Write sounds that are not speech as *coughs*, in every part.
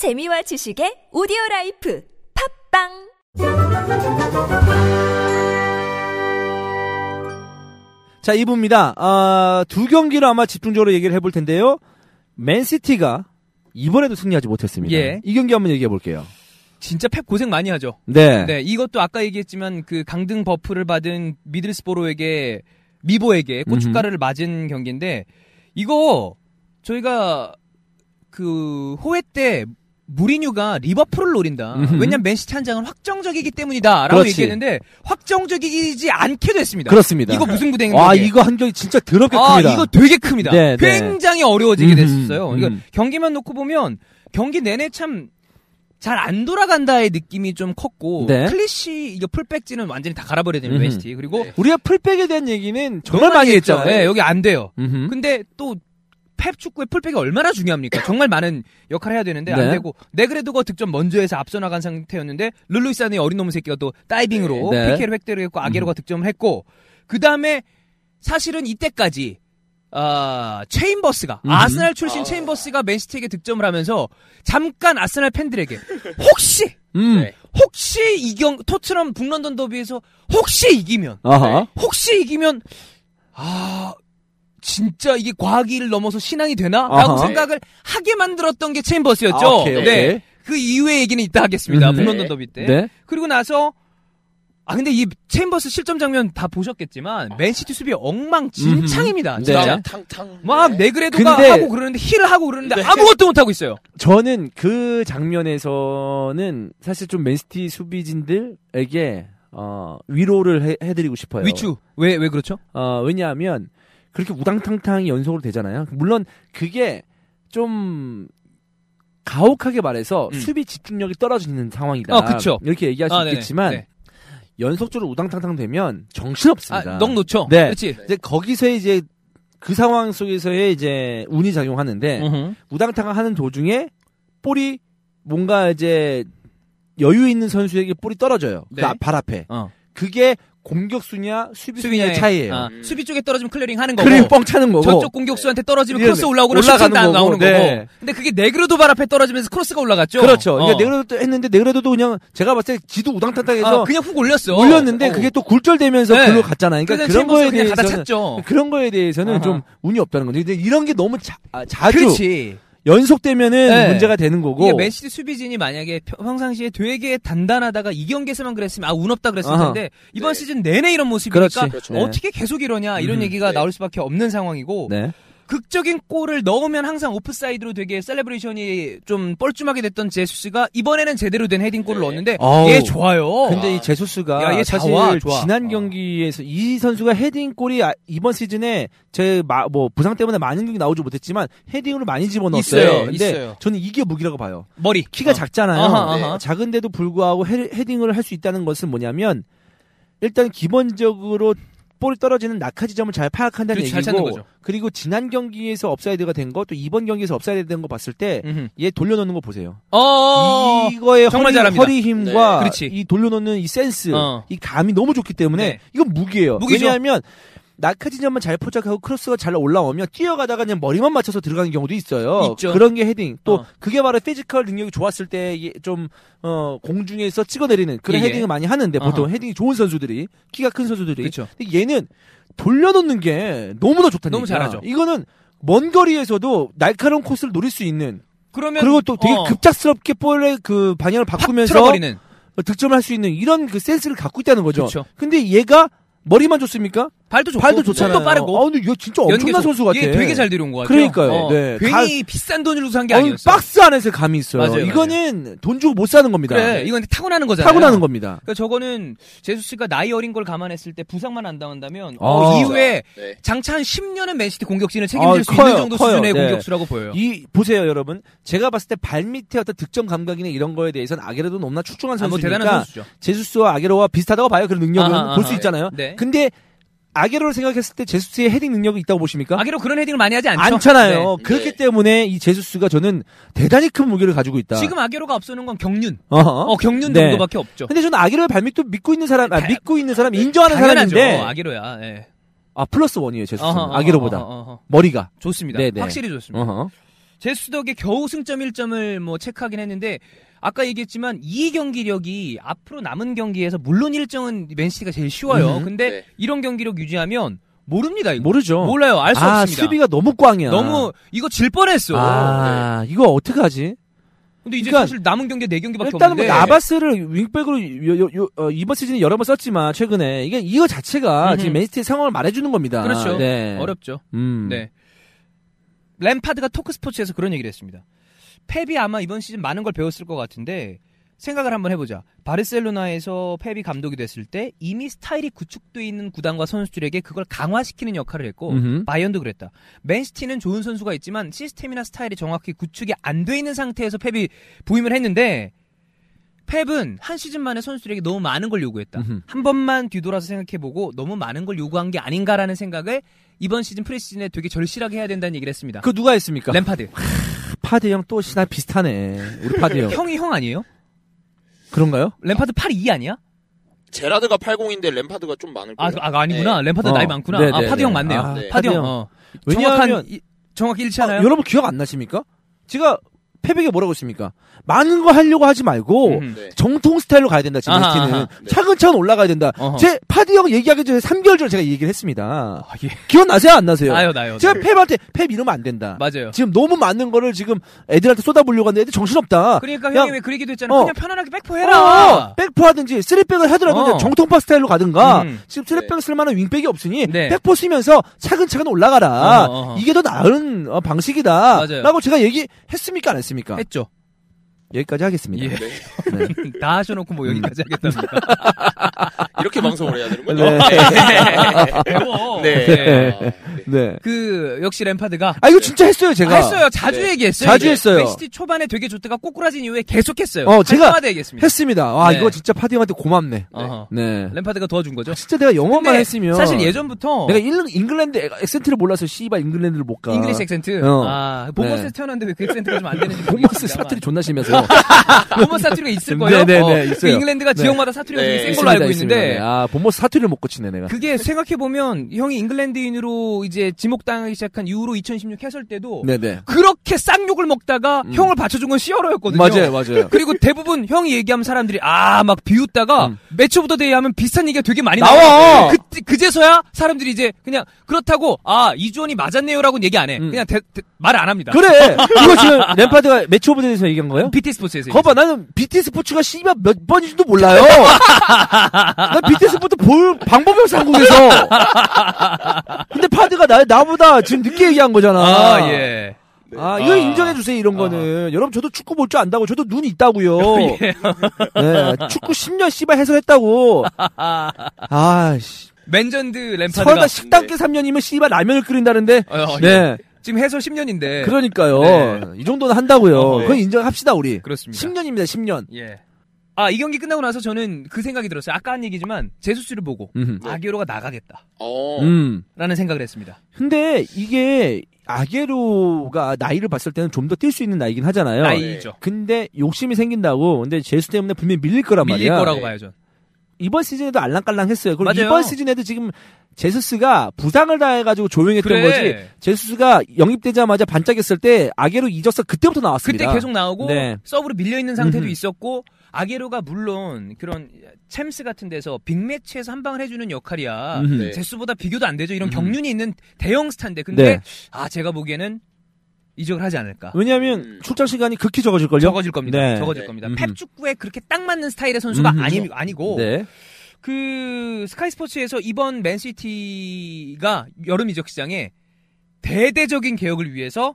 재미와 지식의 오디오 라이프 팟빵 자, 2부입니다. 아, 두 경기를 아마 집중적으로 얘기를 해볼 텐데요. 맨시티가 이번에도 승리하지 못했습니다. 예. 이 경기 한번 얘기해 볼게요. 진짜 펩 고생 많이 하죠. 네. 네, 이것도 아까 얘기했지만 그 강등 buff를 받은 미들스보로에게 미보에게 고춧가루를 맞은 경기인데 이거 저희가 그 호외 때 무리뉴가 리버풀을 노린다. 왜냐면 맨시티 한 장은 확정적이기 때문이다라고 그렇지. 얘기했는데 확정적이지 않게 됐습니다. 그렇습니다. 이거 무슨 부대인 와, 거예요? 이거 한 경기 진짜 더럽게 아, 큽니다. 이거 되게 큽니다. 네, 네. 굉장히 어려워지게 음, 됐었어요. 음. 이거 경기만 놓고 보면 경기 내내 참 잘안 돌아간다의 느낌이 좀 컸고 네. 클리시 이거 풀백진은 완전히 다 갈아버려야 되는. 맨시티 그리고 우리가 풀백에 대한 얘기는 정말 많이 했잖아요. 네, 여기 안 돼요. 음흠. 근데 또 펩 축구의 풀백이 얼마나 중요합니까? 정말 많은 역할을 해야 되는데 안 네. 되고 네그레도가 득점 먼저 해서 앞서 나간 상태였는데 르로이 사네 어린 놈의 새끼가 또 다이빙으로 네. PK를 획득을 했고 아게로가 득점을 했고 그 다음에 사실은 이때까지 아 체인버스가 음. 아스날 출신 체인버스가 맨시티에게 득점을 하면서 잠깐 아스날 팬들에게 혹시 음. 네. 혹시 이경 토트넘 북런던 더비에서 혹시 이기면 아하. 혹시 이기면 아 진짜 이게 과학을 넘어서 신앙이 되나라고 아하. 생각을 하게 만들었던 게 체인버스였죠. 아, 오케이, 오케이. 네. 그 이후의 얘기는 이따 하겠습니다. 음. 네. 더비 때. 네. 그리고 나서 아 근데 이 체인버스 실점 장면 다 보셨겠지만 맨시티 수비 엉망진창입니다. 음. 진짜. 네. 탕탕. 막 네그레도가 근데- 하고 그러는데 힐을 하고 그러는데 네. 아무것도 못 하고 있어요. 저는 그 장면에서는 사실 좀 맨시티 수비진들에게 어, 위로를 해, 해드리고 싶어요. 위추 왜 왜 그렇죠? 어, 왜냐하면 그렇게 우당탕탕이 연속으로 되잖아요. 물론 그게 좀 가혹하게 말해서 음. 수비 집중력이 떨어지는 상황이다. 어, 그쵸. 이렇게 얘기할 수 아. 있겠지만 네. 연속적으로 우당탕탕 되면 정신없습니다. 아, 넉 놓죠. 네. 그렇지. 이제 거기서 이제 그 상황 속에서의 이제 운이 작용하는데 음흠. 우당탕을 하는 도중에 볼이 뭔가 이제 여유 있는 선수에게 볼이 떨어져요. 그 네. 앞- 발 앞에. 어. 그게 공격수냐 수비수냐의 차이예요. 아, 수비 쪽에 떨어지면 clearing 하는 거고. 그림 뻥 차는 거고. 저쪽 공격수한테 떨어지면 예, 크로스 올라오거나 올라가는 슈팅 딱 거고, 나오는 네. 거고. 근데 그게 네그레도 발 앞에 떨어지면서 크로스가 올라갔죠. 그렇죠. 어. 그러니까 네그레도 했는데 네그레도도 그냥 제가 봤을 때 지도 우당탕탕해서 아, 그냥 훅 올렸어. 올렸는데 어. 그게 또 굴절되면서 네. 글로 갔잖아요. 그러니까 그런 거에 그냥 갖다 대해서는 찼죠. 그런 거에 대해서는 아하. 좀 운이 없다는 거죠. 근데 이런 게 너무 자, 아, 자주 그렇지. 연속되면은 네. 문제가 되는 거고. 이게 맨시티 수비진이 만약에 평- 평상시에 되게 단단하다가 이 경기에서만 그랬으면 아 운 없다 그랬을 아하. 텐데 이번 네. 시즌 내내 이런 모습이니까 그렇지. 그렇죠. 네. 어떻게 계속 이러냐 이런 음. 얘기가 네. 나올 수밖에 없는 상황이고 네. 극적인 골을 넣으면 항상 오프사이드로 되게 celebration이 좀 뻘쭘하게 됐던 제수스가 이번에는 제대로 된 헤딩골을 네. 넣었는데 어우. 얘 좋아요. 근데 이 제수스가 야, 얘 사실 좋아, 좋아. 지난 어. 경기에서 이 선수가 헤딩 골이 아- 이번 시즌에 제 뭐 부상 때문에 많은 경기 나오지 못했지만 헤딩으로 많이 집어넣었어요. 있어요, 근데 있어요. 저는 이게 무기라고 봐요. 머리 키가 어. 작잖아요. 아하, 네. 아하. 작은데도 불구하고 헤, 헤딩을 할 수 있다는 것은 뭐냐면 일단 기본적으로 볼이 떨어지는 낙하 지점을 잘 파악한다는 얘기고. 그리고 지난 경기에서 오프사이드가 된 거 또 이번 경기에서 오프사이드 된 거 봤을 때. 얘 돌려놓는 거 보세요. 어. 이거의 정말 허리, 잘합니다. 허리 힘과 네. 이 돌려놓는 이 센스, 어. 이 감이 너무 좋기 때문에 네. 이건 무기예요. 무기죠. 왜냐하면 낙하 지점만 잘 포착하고 크로스가 잘 올라오면 뛰어가다가 그냥 머리만 맞춰서 들어가는 경우도 있어요. 있죠. 그런 게 헤딩. 또 어. 그게 바로 physical 능력이 좋았을 때 좀 어, 공중에서 찍어내리는 그런 예, 예. 헤딩을 많이 하는데 보통 어허. 헤딩이 좋은 선수들이 키가 큰 선수들이. 그렇죠. 근데 얘는 돌려놓는 게 너무나 좋다는 너무 얘기야. 잘하죠. 이거는 먼 거리에서도 날카로운 코스를 노릴 수 있는 그러면 그리고 또 되게 어, 급작스럽게 볼의 그 방향을 확 바꾸면서 틀어버리는 득점을 할수 있는 이런 그 센스를 갖고 있다는 거죠. 그렇죠. 근데 얘가 머리만 좋습니까? 발도 좋고 발도 좋잖아요. 손도 빠르고 아, 근데 이거 진짜 엄청난. 선수 같아. 얘 되게 잘 데려온 것 같아요. 그러니까요. 어, 네. 괜히 비싼 돈을 주고 산게 어, 아니었어. 박스 안에서 감이 있어요. 맞아요, 이거는 돈 주고 못 사는 겁니다. 그래, 이건 타고나는 거잖아요. 타고나는 겁니다. 그러니까 저거는 제수스가 나이 어린 걸 감안했을 때 부상만 안 당한다면 아. 어, 이후에 네. 장차 한 10년은 맨시티 공격진을 책임질 아, 수 커요, 있는 정도 커요. 수준의 네. 공격수라고 보여요. 이 보세요, 여러분. 제가 봤을 때 발밑의 어떤 득점 감각이나 이런 거에 대해서는 아게로도 너무나 출중한 아, 뭐 선수니까 대단한 선수죠. 제수스와 아게로와 비슷하다고 봐요. 그런 능력은 볼 수. 있잖아요. 네. 근데 아게로를 생각했을 때 제수스의 헤딩 능력이 있다고 보십니까? 아게로 그런 헤딩을 많이 하지 않죠. 않잖아요. 네. 그렇기 네. 때문에 이 제수스가 저는 대단히 큰 무기를 가지고 있다. 지금 아게로가 앞서는 건 경륜. 어허. 어, 경륜 네. 정도밖에 없죠. 근데 저는 아게로의 발밑도 믿고 있는 사람, 아, 다- 믿고 있는 사람, 인정하는 당연하죠. 사람인데, 아게로야. 예. 아 plus one이에요 제수스 아게로보다 어허. 머리가. 좋습니다. 네, 네. 확실히 좋습니다. 어허. 제수 덕에 겨우 승점 1점을 뭐 체크하긴 했는데 아까 얘기했지만 이 경기력이 앞으로 남은 경기에서 물론 일정은 맨시티가 제일 쉬워요. 음. 근데 네. 이런 경기력 유지하면 모릅니다. 이거. 모르죠. 몰라요. 알수 아, 없습니다. 수비가 너무 꽝이야. 너무 이거 질 뻔했어. 아, 이거 어떻게 하지? 근데 이제 그러니까 사실 남은 경기 4경기밖에 일단은 뭐 없는데 나바스를 윙백으로 요, 요, 요, 어, 이번 시즌에 여러 번 썼지만 최근에 이게 이거 자체가 음흠. 지금 맨시티의 상황을 말해 주는 겁니다. 그렇죠. 네. 어렵죠. 음. 네. 램파드가 토크 스포츠에서 그런 얘기를 했습니다. 펩이 아마 이번 시즌 많은 걸 배웠을 것 같은데 생각을 한번 해보자. 바르셀로나에서 펩이 감독이 됐을 때 이미 스타일이 구축돼 있는 구단과 선수들에게 그걸 강화시키는 역할을 했고 음흠. 바이언도 그랬다. 맨시티는 좋은 선수가 있지만 시스템이나 스타일이 정확히 구축이 안 돼 있는 상태에서 펩이 부임을 했는데 펩은 한 시즌 만에 선수들에게 너무 많은 걸 요구했다. 음흠. 한 번만 뒤돌아서 생각해보고 너무 많은 걸 요구한 게 아닌가라는 생각을 이번 시즌 preseason에 되게 절실하게 해야 된다는 얘기를 했습니다. 그 누가 했습니까? 램파드. 파드 형 또 시나 비슷하네. 우리 파드 형. *laughs* 형이 형 아니에요? 그런가요? 램파드 82 아니야? 제라드가 80인데 램파드가 좀 많을 아, 거예요. 아 아니구나. 램파드 어. 나이 많구나. 네, 아, 네, 파드 네. 형 맞네요. 아, 네. 파드 형. 형. 어. 왜냐하면 정확한 이- 정확히 일치 않아요? 아, 여러분 기억 안 나십니까? 제가 펩에게 뭐라고 했습니까? 많은 거 하려고 하지 말고 음. 네. 정통 스타일로 가야 된다. 지금 아하, 아하. 네. 차근차근 올라가야 된다. 어허. 램파드 형 얘기하기 전에 3개월 전에 제가 얘기를 했습니다. 아, 예. 기억나세요? 안 나세요? 나요, 나요. 제가 나요. 펩한테 펩 이러면 안 된다. 맞아요. 지금 너무 많은 거를 지금 애들한테 쏟아부려고 하는데 애들 정신없다. 그러니까 그냥- 형이 왜 그 얘기도 했잖아. 어. 그냥 편안하게 back four 해라. 어, back four 하든지 three back을 하더라도 어. 이제 정통파 스타일로 가든가 음. 지금 쓰리백을 쓸 만한 윙백이 없으니 네. back four 쓰면서 차근차근 올라가라. 어허, 어허. 이게 더 나은 어, 방식이다. 맞아요. 라고 제가 얘기했습니까 안 했습니까? 했죠. 여기까지 하겠습니다. 예. 네. 네. *laughs* 다 하셔놓고 뭐 여기까지 하겠답니까? *laughs* 이렇게 방송을 해야 되는군요. 네. 배워. 네. 네. 아, 네. 네. 그 역시 램파드가 아 이거 진짜 했어요 제가. 했어요. 자주 네. 얘기했어요. 자주 이게. 했어요. 맨시티 초반에 되게 좋다가 꼬꾸라진 이후에 계속했어요. 어, 제가 얘기했습니다. 했습니다. 와 네. 이거 진짜 파디 형한테 고맙네. 어허. 네. 램파드가 도와준 거죠. 진짜 내가 영어만 했으면 사실 예전부터 내가 일, 잉글랜드 accent를 몰라서 씨발 잉글랜드를 못 가. English accent. 어. 아, 네. 태어났는데 왜 그 accent가 좀 안 되는지 본머스 모르겠습니다만. 사투리 존나 심해서. *laughs* 본머스 사투리가 있을 거예요. 네, 네, 어, 네, 그 있어요. 잉글랜드가 네. 지역마다 사투리가 네, 되게 센 있습니다, 걸로 알고 있습니다. 있는데 네. 아 본머스 사투리를 못 고치네 내가. 그게 생각해 보면 형이 잉글랜드인으로 이제 지목당하기 시작한 이후로 2016 해설 때도 네네. 그렇게 쌍욕을 먹다가 음. 형을 받쳐준 건 시어러였거든요. 맞아요, 맞아요. 그리고 대부분 형이 얘기하면 사람들이 아 막 비웃다가 음. Match of the Day 하면 비슷한 얘기가 되게 많이 나와! 나와요. 그, 그제서야 사람들이 이제 그냥 그렇다고 아 이주헌이 맞았네요라고는 얘기 안 해. 음. 그냥 말을 안 합니다. 그래. 이거 지금 램파드가 Match of Day에서 얘기한 거예요? BT 스포츠에서 거봐, 나는 BT 스포츠가 씨발 몇 번인지도 몰라요. *laughs* 난 BT 스포츠 볼 방법이 없어, 한국에서. 근데 파드가 나, 나보다 지금 늦게 얘기한 거잖아. 아 예. 아, 이거 아. 인정해주세요, 이런 거는. 여러분, 저도 축구 볼 줄 안다고, 저도 눈 있다고요. *laughs* 예. 네, 축구 10년 씨발 해설했다고. *laughs* 아, 씨. 맨전드 램파드가 설마 식당 깨 3년이면 씨발 라면을 끓인다는데. 어, 예. 네. 지금 해설 10년인데 그러니까요. 네. 이 정도는 한다고요. 어, 네. 그건 인정합시다, 우리. 그렇습니다. 10년입니다, 10년. 예. 아, 이 경기 끝나고 나서 저는 그 생각이 들었어요. 아까 한 얘기지만 제수스를 보고 음. 아기로가 나가겠다라는 어. 음. 생각을 했습니다. 근데 이게 아게로가 나이를 봤을 때는 좀 더 뛸 수 있는 나이긴 하잖아요. 나이죠. 근데 욕심이 생긴다고. 근데 제수 때문에 분명히 밀릴 거란 밀릴 말이야. 거라고 네. 봐요, 전. 이번 시즌에도 알랑깔랑했어요. 그리고 맞아요. 이번 시즌에도 지금 제수스가 부상을 당해가지고 조용했던 그래. 거지. 제수스가 영입되자마자 반짝였을 때 아게로 잊었어 그때부터 나왔습니다. 그때 계속 나오고 네. 서브로 밀려 있는 상태도 음흠. 있었고 아게로가 물론 그런 챔스 같은 데서 빅매치에서 한 방을 해주는 역할이야. 음흠. 네. 제수보다 비교도 안 되죠. 이런 음흠. 경륜이 있는 대형 스타인데 근데 네. 아 제가 보기에는 이적을 하지 않을까. 왜냐하면 음. 출장 시간이 극히 적어질 걸요. 적어질 겁니다. 네. 적어질 네. 겁니다. 음흠. 펩 축구에 그렇게 딱 맞는 스타일의 선수가. 아니, 아니고 네. 그 스카이 스포츠에서 이번 맨시티가 여름 이적 시장에 대대적인 개혁을 위해서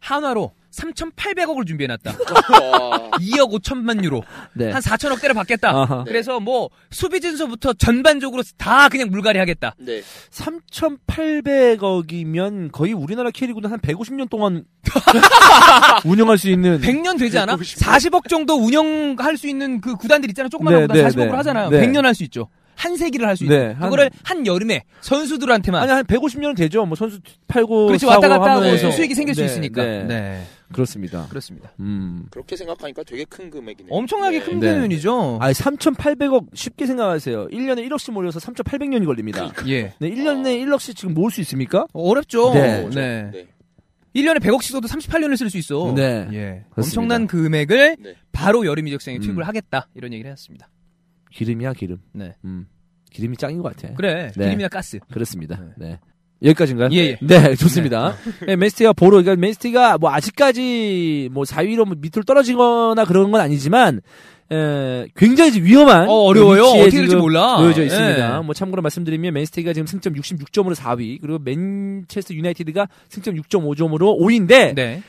한화로 3,800억을 준비해놨다. *laughs* 와. 2억 5천만 유로. 네. 한 4천억대를 받겠다. 아하. 네. 그래서 뭐 수비 진서부터 전반적으로 다 그냥 물갈이 하겠다. 네. 3,800억이면 거의 우리나라 K리그는 한 150년 동안 *laughs* 운영할 수 있는 100년 되지 않아? 150. 40억 정도 운영할 수 있는 그 구단들 있잖아. 조그마한 네, 구단 네, 40억으로 네. 하잖아요. 네. 100년 할 수 있죠. 한 세기를 할수 네, 있는. 한- 그거를 한 여름에 선수들한테만 아니 한 150년은 되죠. 뭐 선수 팔고 그렇지 왔다 갔다 하고 하면서. 수익이 생길 수 네, 있으니까. 네. 네. 그렇습니다. 그렇습니다. 음. 그렇게 생각하니까 되게 큰 금액이네요. 엄청나게 네. 큰 네. 개념이죠. 아니 3,800억 쉽게 생각하세요. 1년에 1억씩 몰려서 3,800년이 걸립니다. 예. 네, 1년에 1억씩 지금 모을 수 있습니까? 어렵죠. 네. 네. 네. 1년에 100억씩 써도 38년을 쓸 수 있어. 네. 예. 그렇습니다. 엄청난 금액을 네. 바로 여름 이적생에 음. 투입을 하겠다. 이런 얘기를 했습니다. 기름이야 기름. 네. 음. 기름이 짱인 것 같아. 그래. 네. 기름이나 가스. 그렇습니다. 네. 여기까지인가요? 예, 예. 네, 좋습니다. 네, 맨시티가 보러, 그러니까 맨시티가 뭐 아직까지 뭐 4위로 뭐 밑으로 떨어지거나 그런 건 아니지만, 에, 굉장히 지금 위험한. 어, 어려워요. 위치에 어떻게 될지 몰라. 놓여져 예. 있습니다. 뭐 참고로 말씀드리면 맨시티가 지금 승점 66점으로 4위, 그리고 맨체스터 유나이티드가 승점 65점으로 5위인데, 네.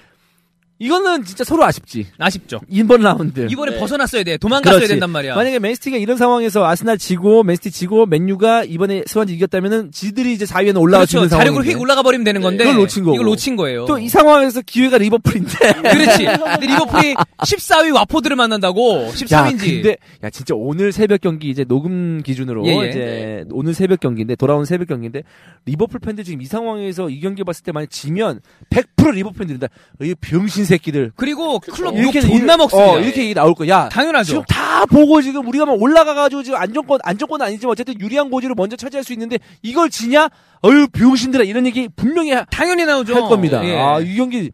이거는 진짜 서로 아쉽지. 아쉽죠. 이번 라운드. 이번에 네. 벗어났어야 돼. 도망갔어야 그렇지. 된단 말이야. 만약에 맨시티가 이런 상황에서 아스날 지고 맨시티 지고 맨유가 이번에 스완지 이겼다면은 지들이 이제 4위에는 올라갈 수 그렇죠. 있는 자력으로 상황인데. 휙 올라가 버리면 되는 네. 건데. 그걸 놓친 거고. 이걸 놓친 거예요. 또 이 상황에서 기회가 리버풀인데. *laughs* 그렇지. 근데 리버풀이 14위 와포드를 만난다고. 13위인지. 근데 야 진짜 오늘 새벽 경기 이제 녹음 기준으로 예, 예. 이제 오늘 새벽 경기인데 돌아온 새벽 경기인데 리버풀 팬들 지금 이 상황에서 이 경기 봤을 때 만약 지면 100% 리버풀 팬들이다. 이 병신 새끼들. 그리고 클롭 욕 이렇게 존나 일- 먹습니다. 어, 이렇게 얘기 나올 거야. 당연하죠. 지금 다 보고 지금 우리가 막 올라가가지고 지금 안정권 안정권은 아니지만 어쨌든 유리한 고지를 먼저 차지할 수 있는데 이걸 지냐? 어유 병신들아 이런 얘기 분명히 하- 당연히 나오죠. 할 겁니다. 예. 아이 경기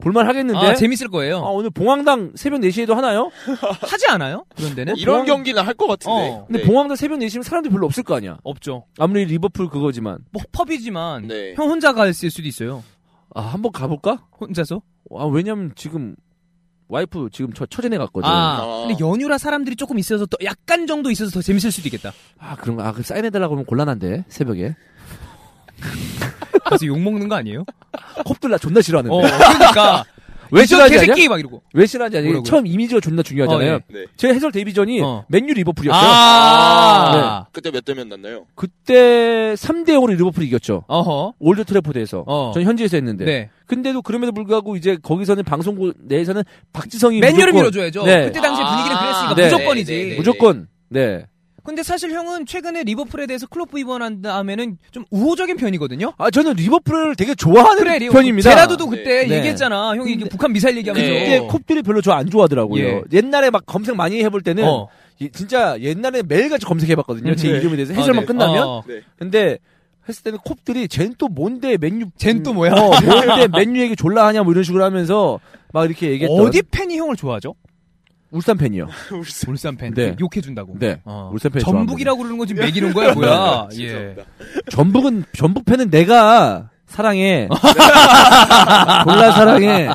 볼만 하겠는데. 아, 재밌을 거예요. 아, 오늘 봉황당 새벽 4시에도 하나요? *laughs* 하지 않아요? 그런 데는? 이런 공항- 경기는 할 것 같은데. 어. 근데 네. 봉황당 새벽 4시면 사람들이 별로 없을 거 아니야. 없죠. 아무리 리버풀 그거지만. 뭐 펍이지만 네. 형 혼자 갔을 수도 있어요. 아, 한번 가볼까? 혼자서? 아, 왜냐면 지금 와이프 지금 저 처제네 갔거든. 아, 아. 근데 연휴라 사람들이 조금 있어서 또 약간 정도 있어서 더 재밌을 수도 있겠다. 아, 그런가? 아, 그 사인해달라고 하면 곤란한데, 새벽에. 가서 욕 먹는 거 아니에요? *laughs* 콥들 나 존나 싫어하는데. 어, 그러니까 왜 싫어하지? 개새끼 막 이러고. 왜 싫어하지 않냐? 처음 이미지가 존나 중요하잖아요. 어, 네. 제 해설 데뷔 전이 어. 맨유 리버풀이었어요. 아, 그때 몇 대 몇 났나요? 그때 3대 0으로 리버풀이 이겼죠. 어허. 올드 트래포드에서. 어. 전 현지에서 했는데. 네. 근데도 그럼에도 불구하고 이제 거기서는 방송국 내에서는 박지성이 맨유를 무조건- 밀어줘야죠. 네. 그때 당시에 아. 분위기는 그랬으니까 네. 무조건이지. 네, 네, 네. 무조건 네. 근데 사실 형은 최근에 리버풀에 대해서 클롭 부임한 다음에는 좀 우호적인 편이거든요. 아 저는 리버풀을 되게 좋아하는 그래, 리버풀. 편입니다. 제라드도 그때 네. 얘기했잖아. 형이 근데- 북한 미사일 얘기하면서. 그때 콥들이 별로 저 안 좋아하더라고요. 예. 옛날에 막 검색 많이 해볼 때는 어. 이- 진짜 옛날에 매일같이 검색해봤거든요. 제 네. 이름에 대해서 아, 해설만 네. 끝나면. 어. 네. 근데 했을 때는 콥들이 쟨 또 뭔데 맨유 쟨 또 뭐야? 어, 뭔데 맨유 얘기 졸라 하냐 뭐 이런 식으로 하면서 막 이렇게 얘기했던 어디 팬이 형을 좋아하죠? 울산 팬이요. *laughs* 울산 팬. 네. 욕해준다고. 네. 어. 울산 팬 전북이라고 그러는 거 지금 매기는 거야, 뭐야? 예. 죄송합니다. 전북은 전북 팬은 내가 사랑해. *laughs* 졸라 사랑해.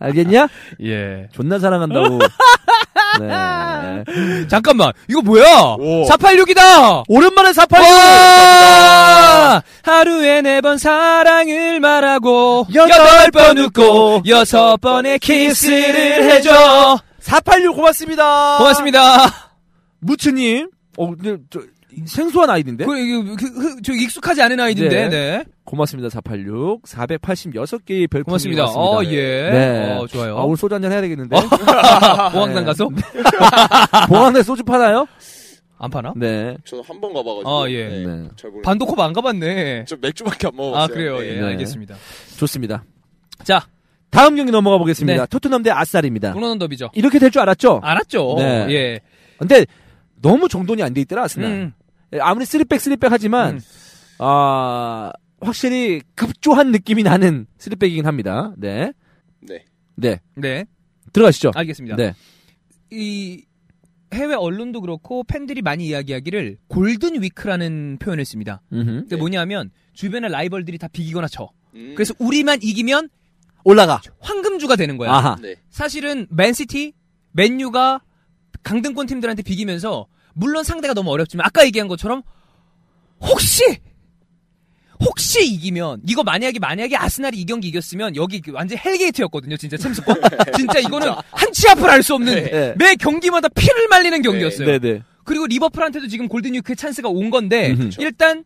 알겠냐? 예. 존나 사랑한다고. *laughs* 네. 잠깐만, 이거 뭐야? 오. 486이다! 오랜만에 사팔 와! 하루에 네 번 사랑을 말하고, 여덟 번 웃고, 여섯 번의 키스를 해줘. 486 고맙습니다. 고맙습니다. 무츠님. 어, 근데 저 생소한 아이디인데? 그, 그, 그, 그, 저 익숙하지 않은 아이디인데, 네. 네. 고맙습니다. 486. 486개의 별풍이 고맙습니다. 어, 예. 네. 어, 좋아요. 아, 오늘 소주 한잔 해야 되겠는데? *laughs* 보항단 네. *laughs* 가서? 보안에 소주 파나요? 안 파나? 네. 저는 한 번 가봐가지고. 아, 예. 네. 네. 반도컵 안 가봤네. 저 맥주밖에 안 먹었어요. 아, 그래요. 예, 네. 알겠습니다. 좋습니다. 자, 다음 경기 넘어가 보겠습니다. 네. 토트넘 대 아스날입니다. 불어는 더비죠. 이렇게 될 줄 알았죠? 알았죠. 네. 예. 근데 너무 정돈이 안 돼 있더라, 아스날. 음. 예, 아무리 three back three back 하지만 음. 아 확실히 급조한 느낌이 나는 three back이긴 합니다. 네. 네. 네. 네. 들어가시죠. 알겠습니다. 네. 이 해외 언론도 그렇고 팬들이 많이 이야기하기를 golden week라는 표현을 씁니다. 음흠. 그게 네. 뭐냐면 주변의 라이벌들이 다 비기거나 져. 음. 그래서 우리만 이기면 올라가. 황금 주가 되는 거야. 아하. 네. 사실은 맨시티, 맨유가 강등권 팀들한테 비기면서 물론 상대가 너무 어렵지만 아까 얘기한 것처럼 혹시 혹시 이기면 이거 만약에 만약에 아스날이 이 경기 이겼으면 여기 그 완전 hell gate였거든요 진짜 챔스권 *laughs* 진짜 이거는 한치 앞을 알 수 없는 네. 매 경기마다 피를 말리는 경기였어요 네, 네. 그리고 리버풀한테도 지금 golden week의 찬스가 온 건데 음흠. 일단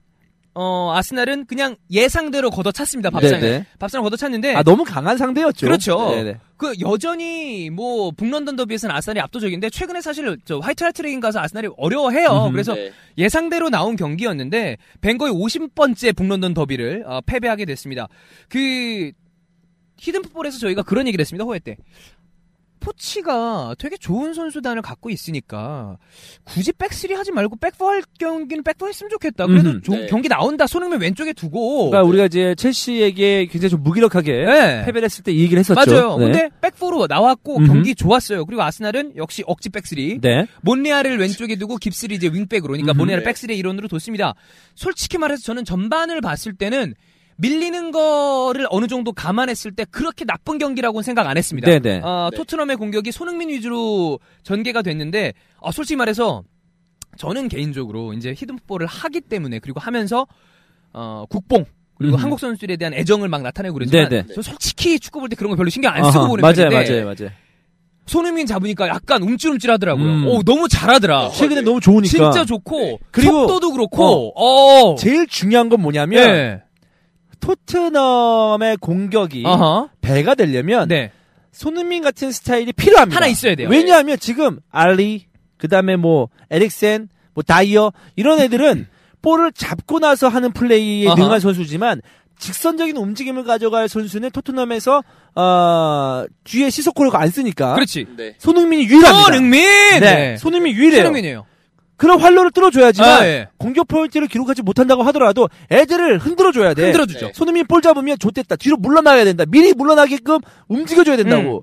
어 아스날은 그냥 예상대로 걷어찼습니다 밥상에 네, 네. 밥상을 걷어찼는데 아 너무 강한 상대였죠. 그렇죠. 네, 네. 그 여전히 뭐 북런던 더비에서는 아스날이 압도적인데 최근에 사실 저 화이트 하트레인 가서 아스날이 어려워해요. 음흠. 그래서 네. 예상대로 나온 경기였는데 벵거의 50번째 북런던 더비를 어, 패배하게 됐습니다. 그 히든 풋볼에서 저희가 그런 얘기를 했습니다. 호외 때. 포치가 되게 좋은 선수단을 갖고 있으니까 굳이 back three 하지 말고 back four 할 경기는 back four 했으면 좋겠다. 그래도 음흠. 조- 네. 경기 나온다. 손흥민 왼쪽에 두고. 그러니까 우리가 이제 첼시에게 굉장히 좀 무기력하게 네. 패배를 했을 때 이 얘기를 했었죠. 맞아요. 네. 근데 back four로 나왔고 음흠. 경기 좋았어요. 그리고 아스날은 역시 억지 back three. 네. 몬레알을 왼쪽에 두고 깁스를 이제 윙백으로 그러니까. 몬레알 네. back three의 일원으로 뒀습니다. 솔직히 말해서 저는 전반을 봤을 때는 밀리는 거를 어느 정도 감안했을 때 그렇게 나쁜 경기라고는 생각 안 했습니다. 네네. 어, 네. 토트넘의 공격이 손흥민 위주로 전개가 됐는데 어, 솔직히 말해서 저는 개인적으로 이제 히든풋볼을 하기 때문에 그리고 하면서 어, 국뽕 그리고 음흠. 한국 선수들에 대한 애정을 막 나타내고 그러지만 네네. 저 솔직히 축구 볼 때 그런 거 별로 신경 안 쓰고 보는 맞아요, 편인데 맞아요, 맞아요. 손흥민 잡으니까 약간 움찔움찔하더라고요. 음. 오 너무 잘하더라. 최근에 너무 좋으니까. 진짜 좋고 그리고- 속도도 그렇고 어. 제일 중요한 건 뭐냐면 네. 토트넘의 공격이 어허. 배가 되려면 네. 손흥민 같은 스타일이 필요합니다. 하나 있어야 돼요. 왜냐하면 지금 알리, 그다음에 뭐 에릭센, 뭐 다이어 이런 애들은 *laughs* 볼을 잡고 나서 하는 플레이에 아하. 능한 선수지만 직선적인 움직임을 가져갈 선수는 토트넘에서 어, 뒤에 시소코를 안 쓰니까 그렇지. 네. 손흥민이 유일합니다. 손흥민. 네, 손흥민이 유일해요. 손흥민이에요. 그런 활로를 뚫어줘야지만 아, 예. 공격 포인트를 기록하지 못한다고 하더라도 애들을 흔들어줘야 돼. 흔들어주죠. 네. 손흥민 볼 잡으면 좋댔다. 뒤로 물러나야 된다. 미리 물러나게끔 움직여줘야 된다고.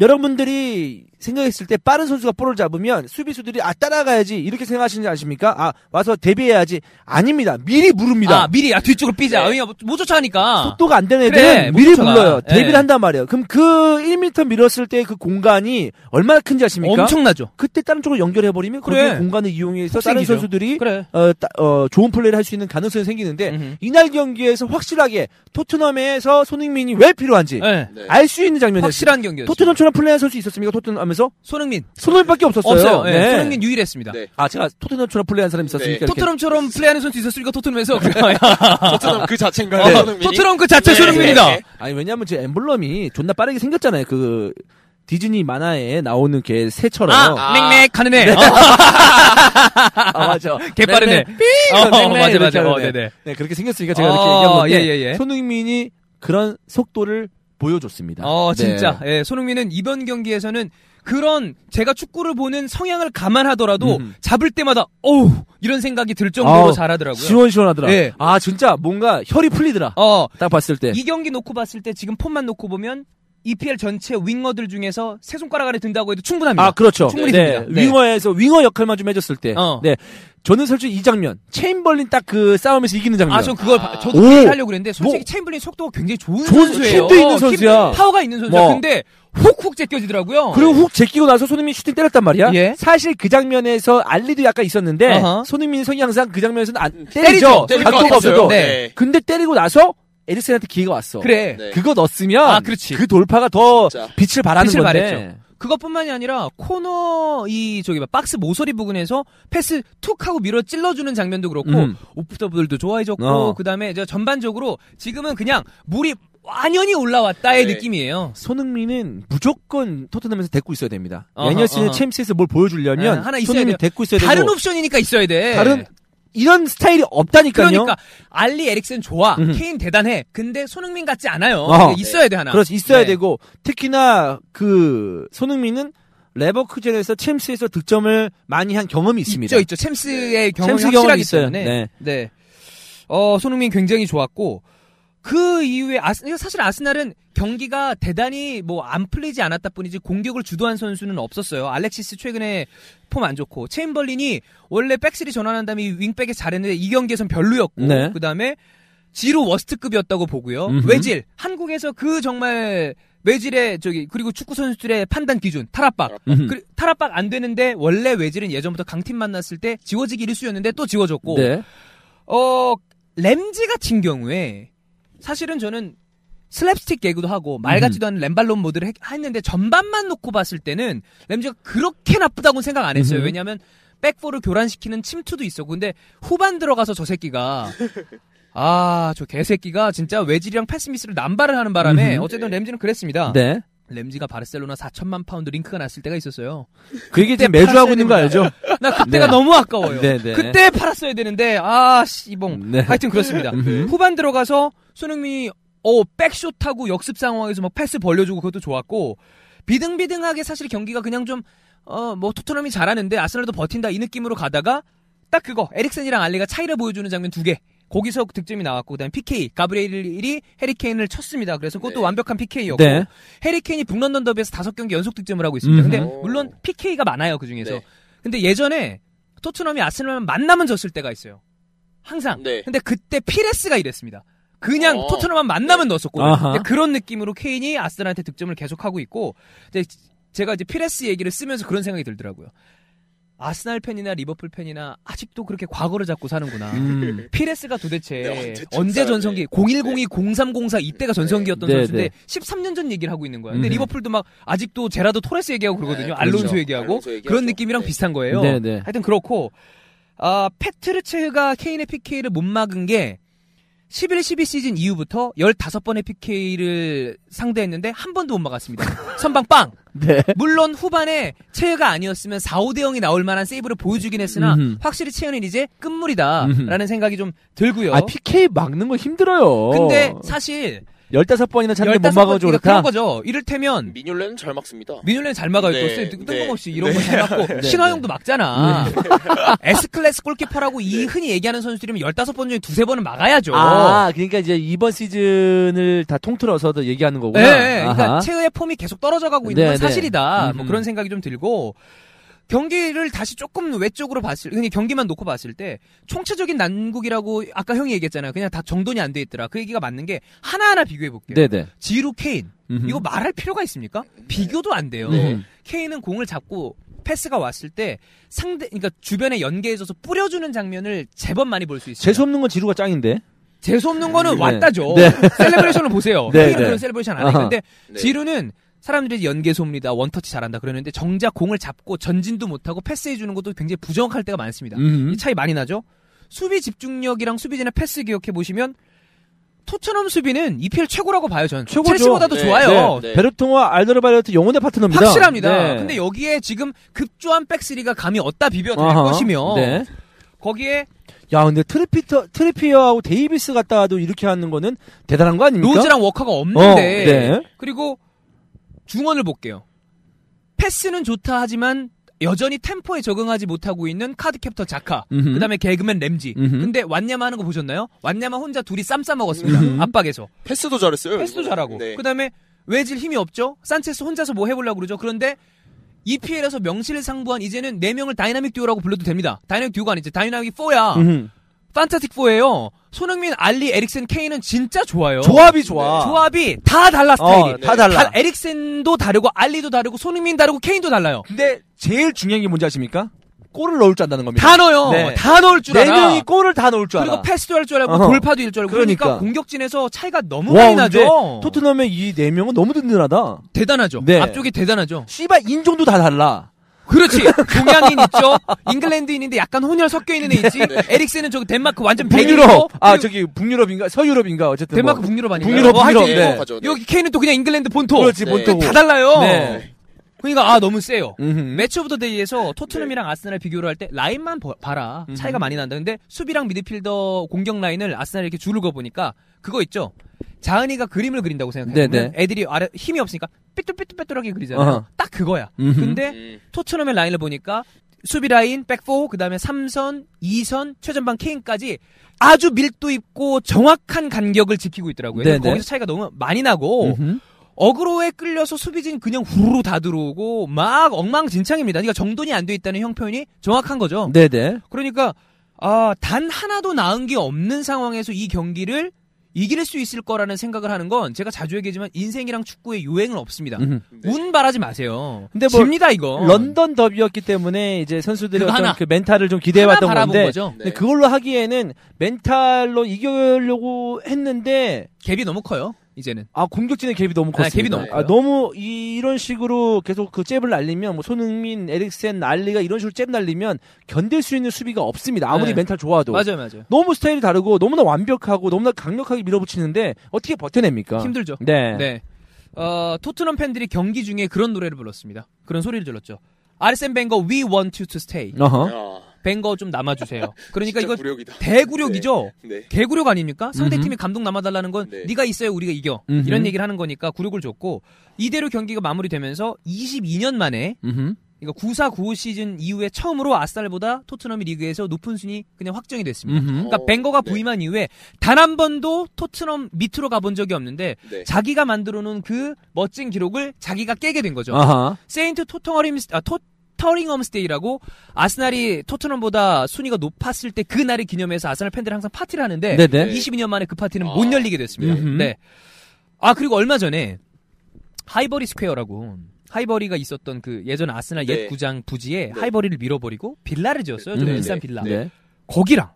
여러분들이 생각했을 때 빠른 선수가 볼을 잡으면 수비수들이 아 따라가야지 이렇게 생각하시는 지 아십니까? 아 와서 대비해야지 아닙니다. 미리 물읍니다. 아 미리 아 뒤쪽으로 삐자. 네. 왜냐 못 쫓아가니까. 속도가 안 되는 그래, 애들은 못 미리 쫓아가. 불러요. 대비를 예. 한단 말이에요. 그럼 그 1m 밀었을 때 그 공간이 얼마나 큰지 아십니까? 엄청나죠. 그때 다른 쪽으로 연결해 버리면 그래. 거기 공간을 이용해서 속 다른 생기죠. 선수들이 그래. 어, 따- 어, 좋은 플레이를 할 수 있는 가능성이 생기는데 음흠. 이날 경기에서 확실하게 토트넘에서 손흥민이 왜 필요한지 네. 네. 알수 있는 장면이었어요. 확실한 경기였어요. 토트넘처럼 플레이한 선수 있었습니까? 토트넘 하면서 손흥민 손흥민밖에 없었어요. 없어요. 예, 네. 손흥민 유일했습니다. 네. 아 제가 토트넘처럼 플레이한 사람이? 네. 이렇게. 토트넘처럼 플레이하는 선수 있었으니까 토트넘에서 *laughs* 토트넘 그 자체인가요? 어, 손흥민이? 토트넘 그 자체 네. 손흥민이다. 네. 아니 왜냐면 제 엠블럼이 존나 빠르게 생겼잖아요. 그 디즈니 만화에 나오는 개 새처럼. 아, 아. 하는 애. 어, *laughs* 아, 맞아. 개빠른 애. 어, 맞아, 맞아. 어, 애. 네네. 네, 그렇게 생겼으니까 제가 어, 이렇게 얘기한 건데 예, 예, 예. 손흥민이 그런 속도를 보여줬습니다. 어, 네. 진짜. 예, 손흥민은 이번 경기에서는 그런 제가 축구를 보는 성향을 감안하더라도 음. 잡을 때마다 어우 이런 생각이 들 정도로 아우, 잘하더라고요. 시원시원하더라. 예. 아 진짜 뭔가 혈이 풀리더라. 어, 딱 봤을 때. 이 경기 놓고 봤을 때 지금 폼만 놓고 보면 EPL 전체 윙어들 중에서 세 손가락 안에 든다고 해도 충분합니다. 아 그렇죠. 충분히 네. 됩니다. 네. 윙어에서 윙어 역할만 좀 해줬을 때. 어. 네. 저는 솔직히 이 장면 체임벌린 딱 그 싸움에서 이기는 장면. 아, 전 그걸 봐- 저도 오! 그 하려고 그랬는데 솔직히 뭐- 체임벌린 속도가 굉장히 좋은 좋은- 선수예요. 힘도 있는 힘- 선수야. 파워가 있는 선수야. 뭐. 근데 훅훅 제껴지더라고요. 그리고 훅 제끼고 나서 손흥민이 슈팅 때렸단 말이야. 예. 사실 그 장면에서 알리도 약간 있었는데 어허. 손흥민 성이 항상 그 장면에서는 안 때리죠. 때리죠. 각도가. 없어도. 네. 근데 때리고 나서 에리슨한테 기회가 왔어. 그래. 네. 그거 넣었으면 아, 그렇지. 그 돌파가 더 진짜. 빛을 발하는 빛을 건데. 발했죠. 그것뿐만이 아니라 코너 이 저기 봐, 박스 모서리 부근에서 패스 툭 하고 밀어 찔러주는 장면도 그렇고 음. 오프더블도 좋아해졌고 어. 그다음에 저 전반적으로 지금은 그냥 물이 완연히 올라왔다의 네. 느낌이에요. 손흥민은 무조건 토트넘에서 데리고 있어야 됩니다. 어허, 시즌 어허. 챔스에서 뭘 보여주려면 네, 하나 있어야 손흥민 돼요. 데리고 있어야 다른 되고 옵션이니까 있어야 돼. 다른 이런 스타일이 없다니까요. 그러니까 알리 에릭슨 좋아, 음. 케인 대단해. 근데 손흥민 같지 않아요. 어. 있어야 돼 하나. 그렇지 있어야 네. 되고 특히나 그 손흥민은 레버쿠젠에서 챔스에서 득점을 많이 한 경험이 있습니다. 있죠, 있죠. 챔스의 경험이 챔스 경험이 있어요. 때문에. 네. 네. 어, 손흥민 굉장히 좋았고 그 이후에 아스, 사실 아스날은 경기가 대단히 뭐 안 풀리지 않았다 뿐이지 공격을 주도한 선수는 없었어요. 알렉시스 최근에 폼 안 좋고 체인벌린이 원래 백스리 전환한 다음에 윙백에 잘했는데 이 경기에선 별로였고 네. 그다음에 지로 워스트급이었다고 보고요. 음흠. 외질 한국에서 그 정말 외질의 저기 그리고 축구 선수들의 판단 기준 탈압박. 그, 탈압박 안 되는데 원래 외질은 예전부터 강팀 만났을 때 지워지기 일수였는데 또 지워졌고 네. 어 램지 같은 경우에 사실은 저는 슬랩스틱 개그도 하고 말 같지도 않은 램발론 모드를 했- 했는데 전반만 놓고 봤을 때는 램지가 그렇게 나쁘다고는 생각 안 했어요. 음흠. 왜냐하면 back four를 교란시키는 침투도 있었고 근데 후반 들어가서 저 새끼가 아 저 개새끼가 진짜 외질이랑 패스미스를 남발을 하는 바람에 음흠. 어쨌든 램지는 그랬습니다. 네. 램지가 바르셀로나 4천만 파운드 링크가 났을 때가 있었어요. 그 그때 지금 매주 하고 있는 거. 알죠? 나 그때가 네. 너무 아까워요. 네, 네. 그때 팔았어야 되는데 아 씨봉. 네. 하여튼 그렇습니다. 후반 들어가서 손흥민이 어 백쇼트하고 역습 상황에서 막 패스 벌려주고 그것도 좋았고 비등비등하게 사실 경기가 그냥 좀 어 뭐 토트넘이 잘하는데 아스널도 버틴다 이 느낌으로 가다가 딱 그거 에릭센이랑 알리가 차이를 보여주는 장면 두 개. 거기서 득점이 나왔고 그다음에 PK 가브리엘이 해리케인을 쳤습니다. 그래서 그것도 네. 완벽한 PK였고 네. 해리케인이 북런던 더비에서 다섯 경기 연속 득점을 하고 있습니다. 근데 음. 물론 PK가 많아요 그 중에서. 네. 근데 예전에 토트넘이 아스널만 만나면 졌을 때가 있어요. 항상. 네. 근데 그때 피레스가 이랬습니다. 그냥 어. 토트넘만 만나면 넣었었거든요. 아하. 근데 그런 느낌으로 케인이 아스널한테 득점을 계속하고 있고 근데 제가 이제 피레스 얘기를 쓰면서 그런 생각이 들더라고요. 아스날 팬이나 리버풀 팬이나 아직도 그렇게 과거를 잡고 사는구나. 음. *laughs* 피레스가 도대체 네, 언제 전성기 0102 0304 이때가 전성기였던 네, 선수인데 네. 13년 전 얘기를 하고 있는 거야. 근데 음. 리버풀도 막 아직도 제라도 토레스 얘기하고 그러거든요. 네, 알론소 그렇죠. 얘기하고 알론소. 그런 느낌이랑 네. 비슷한 거예요. 네, 네. 하여튼 그렇고 아, 페트르체가 케인의 PK를 못 막은 게 11, 12 시즌 이후부터 15번의 PK를 상대했는데 한 번도 못 막았습니다. *laughs* 선방 빵! 네. 물론 후반에 체가 아니었으면 4, 5대 0이 나올 만한 세이브를 보여주긴 했으나 음흠. 확실히 체흐는 이제 끝물이다 음흠. 라는 생각이 좀 들고요. 아, PK 막는 거 힘들어요. 근데 사실 15번이나 찼는데 못 15번 막아줘 그렇다. 그런 거죠. 이를테면 미뉴레는 잘 막습니다. 민율레는 잘 막아요. 또 네, 뜬- 네. 뜬금없이 이런 네. 거잘 막고 *laughs* 네, 신화영도 막잖아. S클래스 골키퍼라고 이 흔히 얘기하는 선수들이면 15번 중에 두세 번은 막아야죠. 아, 그러니까 이제 이번 시즌을 다 통틀어서도 얘기하는 거구나. 네, 네. 그러니까. 최후의 폼이 계속 떨어져 가고 있는 네, 건 네. 사실이다. 뭐 음흠. 그런 생각이 좀 들고 경기를 다시 조금 외적으로 봤을 그냥 경기만 놓고 봤을 때 총체적인 난국이라고 아까 형이 얘기했잖아요. 그냥 다 정돈이 안 돼 있더라. 그 얘기가 맞는 게 하나하나 비교해 볼게요. 네네. 지루 케인 음흠. 이거 말할 필요가 있습니까? 비교도 안 돼요. 네. 케인은 공을 잡고 패스가 왔을 때 상대 그러니까 주변에 연계해줘서 뿌려주는 장면을 제법 많이 볼 수 있어요. 재수 없는 건 지루가 짱인데. 재수 없는 거는 네. 왔다죠. 네. celebration을 보세요. 네, 케인은 네. 그런 celebration 안 해. 근데 네. 지루는 사람들이 연계소입니다. 원터치 잘한다 그러는데 정작 공을 잡고 전진도 못하고 패스해 주는 것도 굉장히 부정확할 때가 많습니다. 음흠. 이 차이 많이 나죠? 수비 집중력이랑 수비진의 패스 기억해 보시면 토트넘 수비는 EPL 최고라고 봐요, 전. 최고죠. 첼시보다도 네, 좋아요. 네. 베르통언과 알더르바이럴트 영혼의 파트너입니다. 확실합니다. 네. 근데 여기에 지금 급조한 back three가 감히 어디다 비벼 댈 아하. 것이며 네. 거기에 야, 근데 트리피터, 트리피어하고 데이비스 갖다가도 이렇게 하는 거는 대단한 거 아닙니까? 로즈랑 워커가 어, 없는데 네. 그리고 중원을 볼게요. 패스는 좋다 하지만 여전히 템포에 적응하지 못하고 있는 카드 캡터 자카. 음흠. 그다음에 개그맨 램지. 음흠. 근데 완야마 하는 거 보셨나요? 완야마 혼자 둘이 쌈싸 먹었습니다. 음흠. 압박에서. 패스도 잘했어요. 패스도 이번에. 잘하고. 네. 그다음에 외질 힘이 없죠. 산체스 혼자서 뭐 해보려고 그러죠. 그런데 EPL에서 명실상부한 이제는 네 명을 다이나믹 듀오라고 불러도 됩니다. 다이나믹 듀오가 아니지. 다이나믹 4야. fantastic 4예요. 손흥민, 알리, 에릭센, 케인은 진짜 좋아요. 조합이 좋아. 조합이 다 달라 스타일이. 어, 다 달라. 다 에릭센도 다르고 알리도 다르고 손흥민 다르고 케인도 달라요. 근데 제일 중요한 게 뭔지 아십니까? 골을 넣을 줄 안다는 겁니다. 다 넣어요. 네. 다 넣을 줄 알아. 네 명이 골을 다 넣을 줄 알아. 그리고 패스도 할 줄 알고 어허. 돌파도 할 줄 알고 그러니까, 그러니까. 공격진에서 차이가 너무 와, 많이 나죠. 토트넘의 이 네 명은 너무 든든하다. 대단하죠. 네. 앞쪽이 대단하죠. 씨발 인종도 다 달라. 그렇지. 동양인 있죠. 잉글랜드인인데 약간 혼혈 섞여 있는 애 있지. 네. 에릭센은 저기 덴마크 완전 북유럽. 아 저기 북유럽인가 서유럽인가 어쨌든 덴마크 뭐. 북유럽 아닌가요? 북유럽, 어, 하여튼 북유럽. 네. 네. 여기 케인은 또 그냥 잉글랜드 본토. 그렇지 네. 본토. 다 달라요. 네. 그러니까 아 너무 세요. 음흠. Match of the Day에서 토트넘이랑 아스날 비교를 할 때 라인만 버- 봐라 음흠. 차이가 많이 난다. 근데 수비랑 미드필더 공격 라인을 아스날이 이렇게 줄을 그은 거 보니까 그거 있죠. 자은이가 그림을 그린다고 생각해요. 네네. 애들이 아래 힘이 없으니까 삐뚤삐뚤삐뚤하게 그리잖아요. 어허. 딱 그거야. 음흠. 근데 음. 토트넘의 라인을 보니까 수비 라인 back four 그다음에 3선, 2선, 최전방 케인까지 아주 밀도 있고 정확한 간격을 지키고 있더라고요. 네네. 거기서 차이가 너무 많이 나고 음흠. 어그로에 끌려서 수비진 그냥 후루루 다 들어오고 막 엉망진창입니다. 그러니까 정돈이 안 돼 있다는 형편이 정확한 거죠. 네네. 그러니까 아, 단 하나도 나은 게 없는 상황에서 이 경기를 이길 수 있을 거라는 생각을 하는 건 제가 자주 얘기하지만 인생이랑 축구의 유행은 없습니다. 네. 운 바라지 마세요. 근데 뭐 집니다 이거. 런던 더비였기 때문에 이제 선수들의 그거 어떤 하나. 그 멘탈을 좀 기대해봤던 건데 거죠. 근데 그걸로 하기에는 멘탈로 이기려고 했는데 갭이 너무 커요. 이제는. 아 공격진의 갭이 너무 아, 컸습니다. 갭이 너무 아. 너무 이, 이런 식으로 계속 그 잽을 날리면 뭐 손흥민, 에릭센, 알리가 이런 식으로 잽 날리면 견딜 수 있는 수비가 없습니다. 아무리 네. 멘탈 좋아도 맞아요, 맞아요. 너무 스타일이 다르고 너무나 완벽하고 너무나 강력하게 밀어붙이는데 어떻게 버텨냅니까? 힘들죠. 네. 네. 어, 토트넘 팬들이 경기 중에 그런 노래를 불렀습니다. 그런 소리를 질렀죠. 아르센 벵거 We Want You to Stay. 어허. 아, 벵거 좀 남아주세요. 그러니까 이거 굴욕이다. 대구력이죠. 네. 개구력 아닙니까? 상대 음흠. 팀이 감독 남아달라는 건 네. 네가 있어야 우리가 이겨 음흠. 이런 얘기를 하는 거니까 굴욕을 줬고 이대로 경기가 마무리되면서 22년 만에 음흠. 이거 94, 95 시즌 이후에 처음으로 아스날보다 토트넘이 리그에서 높은 순위 그냥 확정이 됐습니다. 음흠. 그러니까 어, 벵거가 네. 부임한 이후에 단 한 번도 토트넘 밑으로 가본 적이 없는데 네. 자기가 만들어 놓은 그 멋진 기록을 자기가 깨게 된 거죠. 아하. Saint Tottering 아, Totteringham's Day라고 아스날이 토트넘보다 순위가 높았을 때 그 날을 기념해서 아스날 팬들이 항상 파티를 하는데 네네. 22년 만에 그 파티는 아. 못 열리게 됐습니다. 음흠. 네. 아 그리고 얼마 전에 하이버리 스퀘어라고 하이버리가 있었던 그 예전 아스날 네. 옛 구장 부지에 네. 하이버리를 밀어버리고 빌라를 지었어요. 저 네, 일산 네. 빌라. 네. 거기랑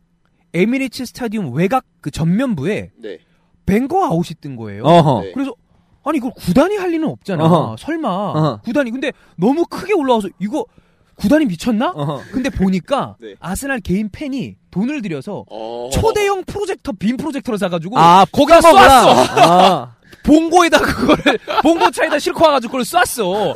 에미레이츠 스타디움 외곽 그 전면부에 네. 벵거 out이 뜬 거예요. 어허. 네. 그래서 아니 이걸 구단이 할 리는 없잖아. 어허. 설마 어허. 구단이 근데 너무 크게 올라와서 이거 구단이 미쳤나? 어허. 근데 보니까 *laughs* 네. 아스날 개인 팬이 돈을 들여서 어. 초대형 프로젝터 빔 프로젝터를 사가지고 아, 거기다 거기다 쐈어. 아. 봉고에다 그거를 *laughs* 봉고 차에다 싣고 와가지고 그걸 쐈어.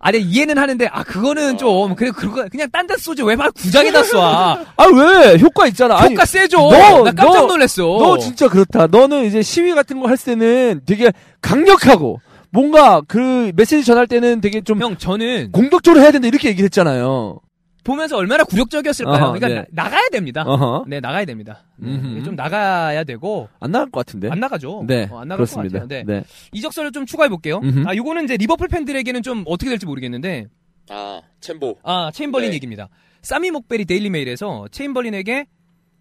아니 이해는 하는데 아 그거는 좀 그래 그거 그냥 딴 데 쏘지 왜 말 구장에다 쏴? 아, 왜? 효과 있잖아. 아니, 효과 세죠. 너, 나 깜짝 너, 놀랐어. 너 진짜 그렇다. 너는 이제 시위 같은 거 할 때는 되게 강력하고 뭔가 그 메시지 전할 때는 되게 좀 형 저는 공격적으로 해야 된다 이렇게 얘기를 했잖아요. 보면서 얼마나 굴욕적이었을까요? 어허, 그러니까 네. 나, 가야 됩니다. 어허. 네 나가야 됩니다. 네. 좀 나가야 되고 안 나갈 것 같은데. 안 나가죠. 네. 어, 안 나갈 그렇습니다. 것 같아요. 네. 네. 이적설을 좀 추가해 볼게요. 아 요거는 이제 리버풀 팬들에게는 좀 어떻게 될지 모르겠는데 아, 챔보. 아 체인벌린 네. 얘기입니다. 사미 목벨이 데일리 메일에서 체인벌린에게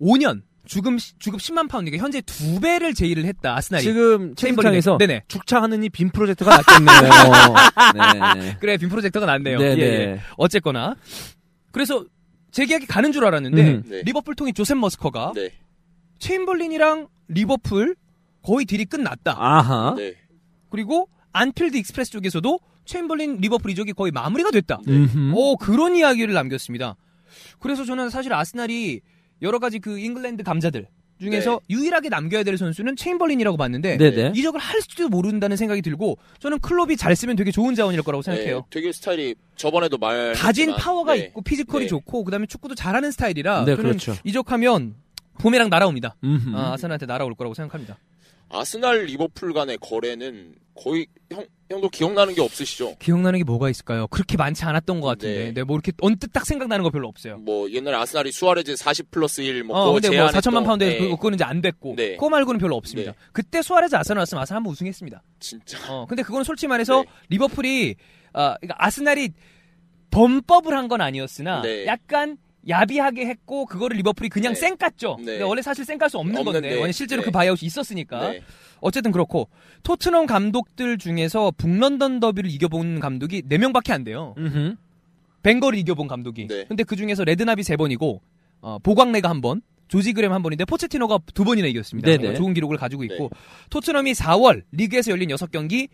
5년 주금 주급 10만 파운드, 그러니까 현재 두 배를 제의를 했다 아스날이. 지금 체인벌린에게. 채팅창에서 네네. 죽창하느니 빔 프로젝터가 낫겠네요. 네. *laughs* 그래 빔 프로젝터가 낫네요. 네, 예, 네. 예. 어쨌거나 그래서 재계약이 가는 줄 알았는데 음. 네. 리버풀 통이 조셉 머스커가 네. 체인벌린이랑 리버풀 거의 딜이 끝났다. 아하. 네. 그리고 안필드 익스프레스 쪽에서도 체인벌린 리버풀 이적이 거의 마무리가 됐다. 음흠. 오 그런 이야기를 남겼습니다. 그래서 저는 사실 아스날이 여러 가지 그 잉글랜드 감자들 중에서 유일하게 남겨야 될 선수는 체인벌린이라고 봤는데 네네. 이적을 할 수도 모른다는 생각이 들고 저는 클롭이 잘 쓰면 되게 좋은 자원일 거라고 생각해요. 네, 되게 스타일이 저번에도 말 가진 파워가 네. 있고 피지컬이 네. 좋고 그다음에 축구도 잘하는 스타일이라 네, 저는 그렇죠. 이적하면 부메랑 날아옵니다. 음흠. 아, 아스날한테 날아올 거라고 생각합니다. 아스날 리버풀 간의 거래는 거의 형 형도 기억나는 게 없으시죠? 기억나는 게 뭐가 있을까요? 그렇게 많지 않았던 것 같은데, 네. 네, 뭐 이렇게 언뜻 딱 생각나는 거 별로 없어요. 뭐 옛날에 아스날이 수아레즈 40 플러스 1 뭐 어, 그거 근데 뭐 제안했던 4천만 파운드에 네, 그 그거는 이제 안 됐고, 네. 그거 말고는 별로 없습니다. 네. 그때 수아레즈 아스날 왔으면 아스날 한번 우승했습니다. 진짜 어, 근데 그건 솔직히 말해서 네. 리버풀이 아, 그러니까 아스날이 범법을 한 건 아니었으나 네. 약간 야비하게 했고 그거를 리버풀이 그냥 네. 쌩 깠죠. 네. 근데 원래 사실 쌩 깔 수 없는 없는데. 건데 원래 실제로 네. 그 바이아웃이 있었으니까 네. 어쨌든 그렇고 토트넘 감독들 중에서 북런던 더비를 이겨본 감독이 4명밖에 안 돼요. 음흠. 벵거를 이겨본 감독이. 네. 근데 그 중에서 레드냅이 3번이고 어, 보광레가 한 번, 조지 그레엄 한 번인데 포체티노가 두 번이나 이겼습니다. 네네. 어, 좋은 기록을 가지고 있고 네. 토트넘이 4월 리그에서 열린 6경기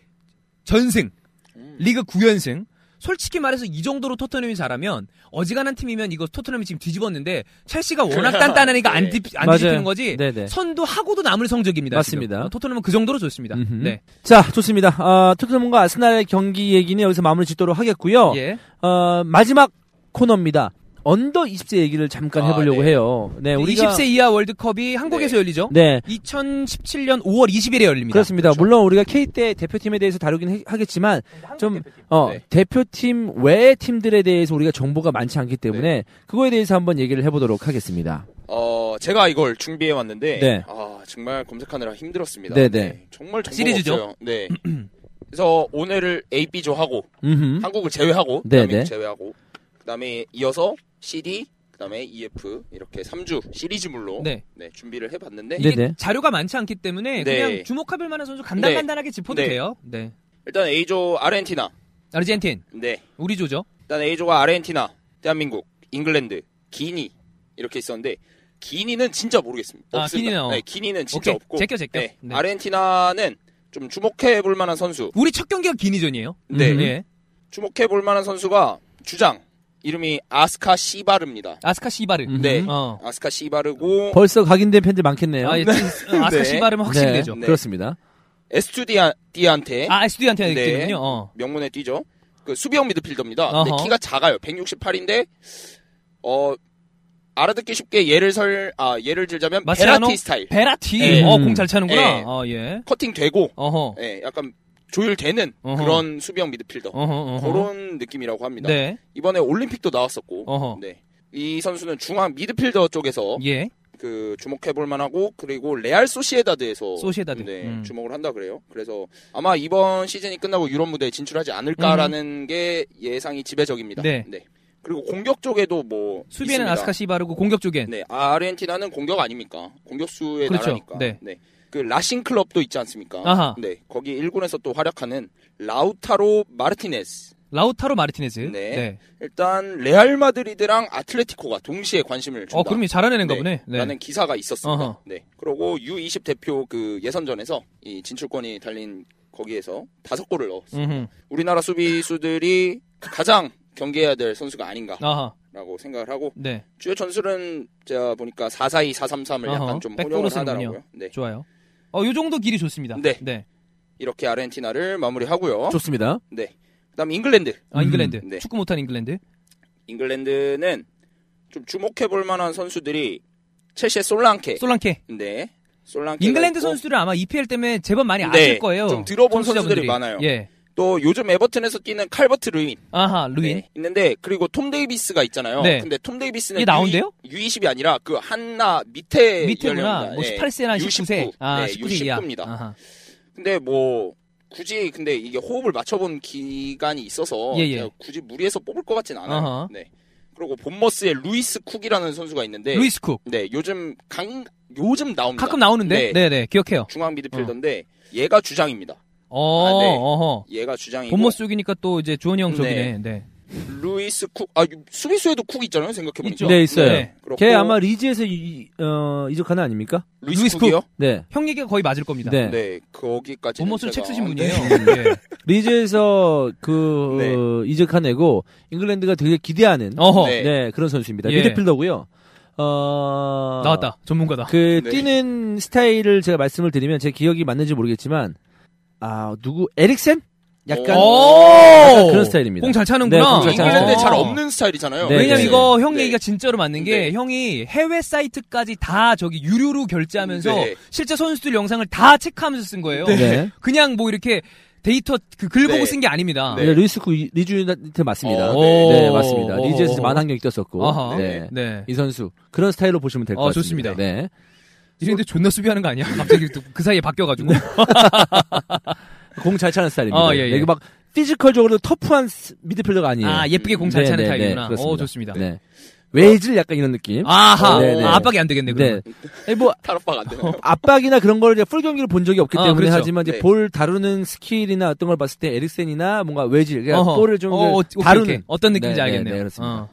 전승, 음. 리그 9연승. 솔직히 말해서 이 정도로 토트넘이 잘하면 어지간한 팀이면 이거 토트넘이 지금 뒤집었는데 첼시가 워낙 단단하니까 안, 네. 뒤, 안. 뒤집히는 거지 네네. 선두 하고도 남을 성적입니다. 맞습니다. 지금. 어, 토트넘은 그 정도로 좋습니다. 음흠. 네. 자, 좋습니다. 어, 토트넘과 아스날의 경기 얘기는 여기서 마무리 짓도록 하겠고요. 예. 어, 마지막 코너입니다. 언더 20세 얘기를 잠깐 아, 해보려고 네. 해요. 네, 우리가 20세 이하 월드컵이 한국에서 네. 열리죠. 네, 2017년 5월 20일에 열립니다. 그렇습니다. 그렇죠. 물론 우리가 K대 대표팀에 대해서 다루긴 해- 하겠지만 좀 어, 네. 대표팀 외의 팀들에 대해서 우리가 정보가 많지 않기 때문에 그거에 대해서 한번 얘기를 해보도록 하겠습니다. 어 제가 이걸 준비해 왔는데 네. 아 정말 검색하느라 힘들었습니다. 네, 네. 정말 정보가 시리즈죠? 없어요. 네. 그래서 오늘을 A, B조 하고 음흠. 한국을 제외하고 네, 대한민국 네. 제외하고 그다음에 이어서 CD 그다음에 EF 이렇게 3주 시리즈물로 네. 네, 준비를 해봤는데 네. 이게 자료가 많지 않기 때문에 네. 그냥 주목해볼 만한 선수 간단간단하게 짚어도 네. 돼요. 네. 일단 A조 아르헨티나 아르헨틴 네 우리 조죠. 일단 A조가 아르헨티나 대한민국 잉글랜드 기니 이렇게 있었는데 기니는 진짜 모르겠습니다. 아. 기니는, 어. 네, 기니는 진짜 오케이. 없고 제껴, 제껴. 네, 네. 아르헨티나는 좀 주목해 볼 만한 선수 우리 첫 경기가 기니전이에요. 네 음. 예. 주목해 볼 만한 선수가 주장 이름이 아스카 시바르입니다. 아스카 시바르. 음. 네. 어. 아스카 시바르고 벌써 각인된 팬들 많겠네요. 아, 예, 아스카 *laughs* 네. 시바르면 확실히 네, 되죠. 네. 그렇습니다. 에스투디안테 아, 에스투디안테 네. 있군요. 어. 명문에 뛰죠. 그 수비형 미드필더입니다. 근데. 키가 작아요. 168인데 어 알아듣기 쉽게 예를 설, 아, 예를 들자면 마치아노? 베라티 스타일. 베라티. 예. 어, 음. 공잘 차는구나. 예. 어, 예. 커팅 되고, 어허. 예, 약간 조율되는 어허. 그런 수비형 미드필더. 어허, 어허. 그런 느낌이라고 합니다. 네. 이번에 올림픽도 나왔었고. 네. 이 선수는 중앙 미드필더 쪽에서 예. 그 주목해볼 만하고 그리고 레알 소시에다드에서 소시에다드. 네, 음. 주목을 한다 그래요. 그래서 아마 이번 시즌이 끝나고 유럽 무대에 진출하지 않을까라는 게 예상이 지배적입니다. 음. 네. 그리고 공격 쪽에도 뭐 수비에는 있습니다. 아스카시바르고 공격 쪽엔 네, 아르헨티나는 공격 아닙니까? 공격수의 그렇죠. 나라니까. 네. 그 라신 클럽도 있지 않습니까? 아하. 네. 거기 1군에서 또 활약하는 라우타로 마르티네스. 라우타로 마르티네즈. 네. 일단 레알 마드리드랑 아틀레티코가 동시에 관심을 준다. 어, 그럼 잘하는 네, 보네. 네. 라는 기사가 있었습니다. 어허. 네. 그리고 U20 대표 그 예선전에서 이 진출권이 달린 거기에서 다섯 골을. 음흠. 우리나라 수비수들이 가장 경계해야 될 선수가 아닌가라고 아하. 생각을 하고 네. 주요 전술은 제가 보니까 442, 433을 어허. 약간 좀 혼용을. 하더라고요. 네. 좋아요. 어, 요 정도 길이 좋습니다. 네. 네. 이렇게 아르헨티나를 마무리하고요. 좋습니다. 네. 그다음 잉글랜드. 아, 잉글랜드. 네. 축구 못한 잉글랜드. 잉글랜드는 좀 주목해 볼 만한 선수들이 첼시의 솔랑케. 솔랑케. 네. 솔랑케. 잉글랜드 선수들은 아마 EPL 때문에 제법 많이 네, 아실 거예요. 좀 들어본. 선수들이 많아요. 예. 또 요즘 에버튼에서 뛰는 칼버트 루인. 아하, 루인. 네, 있는데 그리고 톰 데이비스가 있잖아요. 네. 근데 톰 데이비스는 이게 나온대요? U, 2 0이 아니라 그 하나 밑에 밑에구나. 뭐 네, 18세나 19세. U19. 아, 네, 19세 이하. U19입니다. 아하. 근데 뭐 굳이 근데 이게 호흡을 맞춰본 기간이 있어서 예, 예. 굳이 무리해서 뽑을 것 같진 않아요. 아하. 네. 그리고 본머스의 루이스 쿡이라는 선수가 있는데 루이스 쿡. 네, 요즘 강 요즘 나옵니다. 가끔 나오는데. 네. 네, 네. 기억해요. 중앙 미드필더인데 얘가 주장입니다. 어, 아, 네. 어허. 얘가 주장이고 본머스 쪽이니까 또 이제 주원이 형 쪽이네. 네. 루이스 쿡, 아 수비수에도 쿡 있잖아요. 생각해보니까. 있죠. 네, 있어요. 네. 그렇고 걔 아마 리즈에서 이, 어, 이적하는 아닙니까? 루이스, 루이스 쿡이요? 네. 형 얘기가 거의 맞을 겁니다. 네. 네, 거기까지. 본모스로 책 쓰신 분이에요. 네. 예. *laughs* 리즈에서 그 네. 어, 이적한 애고 잉글랜드가 되게 기대하는 어허. 네. 네, 그런 선수입니다. 예. 미드필더고요. 어 나왔다. 전문가다. 그 네. 뛰는 스타일을 제가 말씀을 드리면 제 기억이 맞는지 모르겠지만 아 누구 에릭센? 약간 오! 그런 스타일입니다. 공잘 네, 차는구나. 공잘 차는 잉글랜드에 잘 어. 없는 스타일이잖아요. 네, 왜냐면 네. 이거 형 네. 얘기가 진짜로 맞는 게 네. 형이 해외 사이트까지 다 저기 유료로 결제하면서 네. 실제 선수들 영상을 다 체크하면서 쓴 거예요. 네. *laughs* 그냥 뭐 이렇게 데이터 그 글 보고 네. 쓴게 아닙니다. 네. 네. 루이스쿠 리주한테 맞습니다. 어, 네. 네. 맞습니다. 오. 리즈에서 만환경이 떴었고. 아하. 네. 네. 이 선수 그런 스타일로 보시면 될것 어, 같습니다. 좋습니다. 네. 이런데 존나 수비하는 거 아니야? 갑자기 또 그 사이에 바뀌어가지고. *laughs* 공 잘 차는 스타일입니다. 어, 예, 예. 여기 막 피지컬적으로 터프한 스- 미드필더가 아니에요. 아 예쁘게 공잘 네, 차는 네, 타입이구나. 네. 오 좋습니다. 네. 웨이즐 약간 이런 느낌. 아하. 네, 네. 아, 압박이 안 되겠네. 네. 그러면. 아니, 뭐 *laughs* 탈압박 안 되나요? *laughs* 압박이나 그런 걸 이제 풀 경기를 본 적이 없기 아, 때문에 그렇죠. 하지만 이제 네. 볼 다루는 스킬이나 어떤 걸 봤을 때 에릭센이나 뭔가 외질 그러니까. 볼을 좀 어, 어, 오케이, 다루는 오케이. 어떤 느낌인지 네, 알겠네요. 네, 네, 그렇습니다. 어.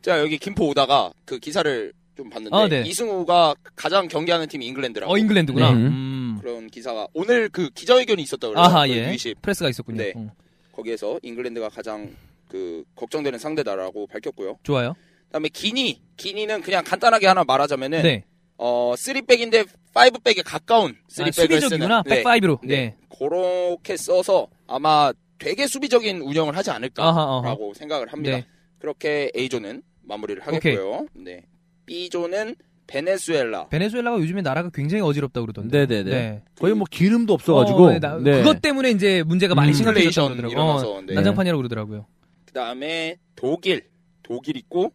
제가 여기 김포 오다가 그 기사를 좀 봤는데 아, 네. 이승우가 가장 경계하는 팀이 잉글랜드라고 어 잉글랜드구나. 네. 음. 그런 기사가 오늘 그 기자회견이 있었다고 그래요. 아하 그 예. U20 프레스가 있었군요. 네. 어. 거기에서 잉글랜드가 가장 그 걱정되는 상대다라고 밝혔고요. 좋아요. 그다음에 기니, 기니는 그냥 간단하게 하나 말하자면은 네. 어 3백인데 5백에 가까운 아, 3백을 수비적이구나. 쓰는 백파이브로. 네. 네. 그렇게 써서 아마 되게 수비적인 운영을 하지 않을까라고 아하, 아하. 생각을 합니다. 네. 그렇게 A조는 마무리를 하겠고요. 네. B조는 베네수엘라. 베네수엘라가 요즘에 나라가 굉장히 어지럽다 그러던데. 네네네. 거의 뭐 기름도 없어가지고. 어, 네, 나- 네. 그것 때문에 이제 문제가 많이 음. 심각해졌다고 인플레이션 그러더라고요. 어, 네. 난장판이라고 그러더라고요. 그다음에 독일, 독일 있고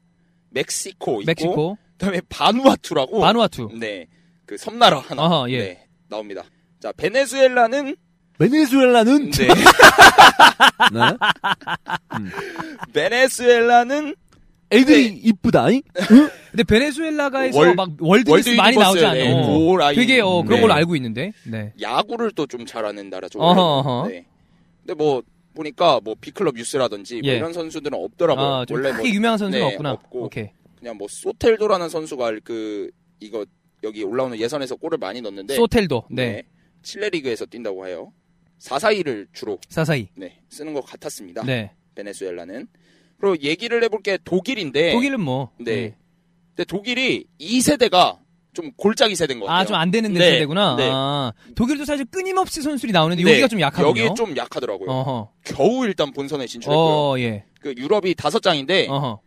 멕시코 있고 멕시코, 그다음에 바누아투라고 바누아투. 네. 그 섬나라 하나 아하, 예. 네, 나옵니다. 자, 베네수엘라는 베네수엘라는 네. *laughs* 네. *laughs* 베네수엘라는 애들이 네. 이쁘다. 잉? 근데 베네수엘라가 월- 막 월드리스 월드 많이 나오지 유니버스에, 않아요. 네, 그 라인. 되게 어, 그런 네. 걸로 알고 있는데. 네. 야구를 또 좀 잘하는 원래는. 어허. 네. 근데 뭐 보니까 뭐 비클럽 유스라든지 뭐 예. 이런 선수들은 없더라고요. 아, 좀 원래 크게 뭐 유명한 선수가 네, 없구나. 없고. 오케이. 그냥 뭐 소텔도라는 선수가 그 이거 여기 올라오는 예선에서 골을 많이 넣는데 소텔도. 네. 네. 칠레 리그에서 뛴다고 해요. 442를 주로 사사이. 네, 쓰는 것 같았습니다. 네. 베네수엘라는. 그리고 얘기를 해볼 게 독일인데 독일은 뭐. 네. 근데 독일이 2세대가 좀 골짜기 세대인 것 같아요. 아, 좀 안 되는 네, 세대구나. 네. 아, 독일도 사실 끊임없이 선수들이 나오는데 네, 여기가 좀 약하군요. 여기 좀 약하더라고요. 어허. 겨우 일단 본선에 진출했고요. 어, 예. 그 유럽이 다섯 장인데 어허.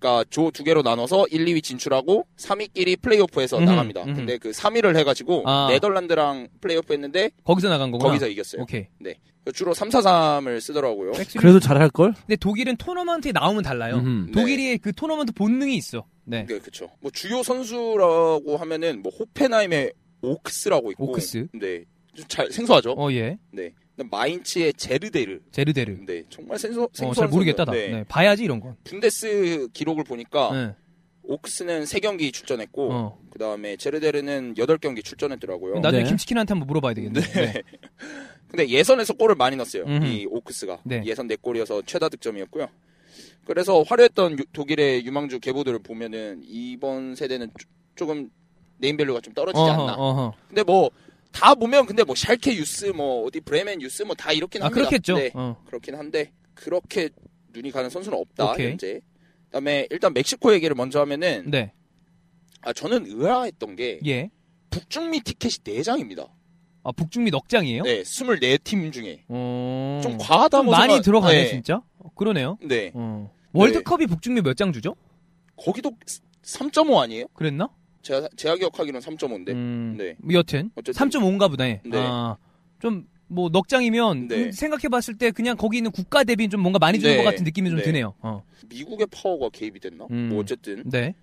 그러니까 조 두 개로 나눠서 1, 2위 진출하고 3위끼리 플레이오프에서 음흠, 나갑니다. 음흠. 근데 그 3위를 해가지고 아. 네덜란드랑 플레이오프 했는데 거기서 나간 거구나. 거기서 이겼어요. 오케이. 주로 3, 4, 3을 쓰더라고요. 그래도 잘할 걸. 근데 독일은 토너먼트에 나오면 달라요. 음흠. 네. 독일이 그 토너먼트 본능이 있어. 네. 네, 그렇죠. 뭐 주요 선수라고 하면은 뭐 호펜하임의 오크스라고 있고, 오크스. 네, 좀 잘 생소하죠. 어, 예. 네, 마인츠의 제르데르, 제르데르. 네, 정말 생소 어, 생소한 잘 모르겠다, 나. 네. 네. 봐야지, 이런 건. 분데스 기록을 보니까 네. 오크스는 3경기 출전했고, 어. 그 다음에 제르데르는 8경기 출전했더라고요. 나중에 네. 김치킨한테 한번 물어봐야 되겠네. 네. *laughs* 근데 예선에서 골을 많이 넣었어요. 음흠. 이 오크스가 네. 예선 4 골이어서 최다 득점이었고요. 그래서 화려했던 유- 독일의 유망주 계보들을 보면은 이번 세대는 쪼- 조금 네임밸류가 좀 떨어지지 어허, 않나. 어허. 근데 뭐 다 보면 근데 뭐 샬케 유스 뭐 어디 브레멘 유스 뭐 다 이렇긴 아, 합니다. 그렇겠죠. 네, 어. 그렇긴 한데 그렇게 눈이 가는 선수는 없다 오케이. 현재. 그다음에 일단 멕시코 얘기를 먼저 하면은 네. 아 저는 의아했던 게 예. 북중미 티켓이 4장입니다. 아, 북중미 넉장이에요? 네, 24팀 중에 어. 좀 과하다 좀뭐 많이 생각- 들어가네, 네. 진짜. 어, 그러네요. 네. 어. 월드컵이 북중미 몇 장 주죠? 거기도 3.5 아니에요? 그랬나? 제가, 제가 기억하기로는 3.5인데. 음. 네. 뭐 여튼 어쨌든. 3.5인가 보네. 네. 아, 좀, 뭐, 넉장이면, 네. 음, 생각해봤을 때 그냥 거기 있는 국가 대비 좀 뭔가 많이 주는 네. 것 같은 느낌이 좀 네. 드네요. 어. 미국의 파워가 개입이 됐나? 음. 뭐 어쨌든. 네.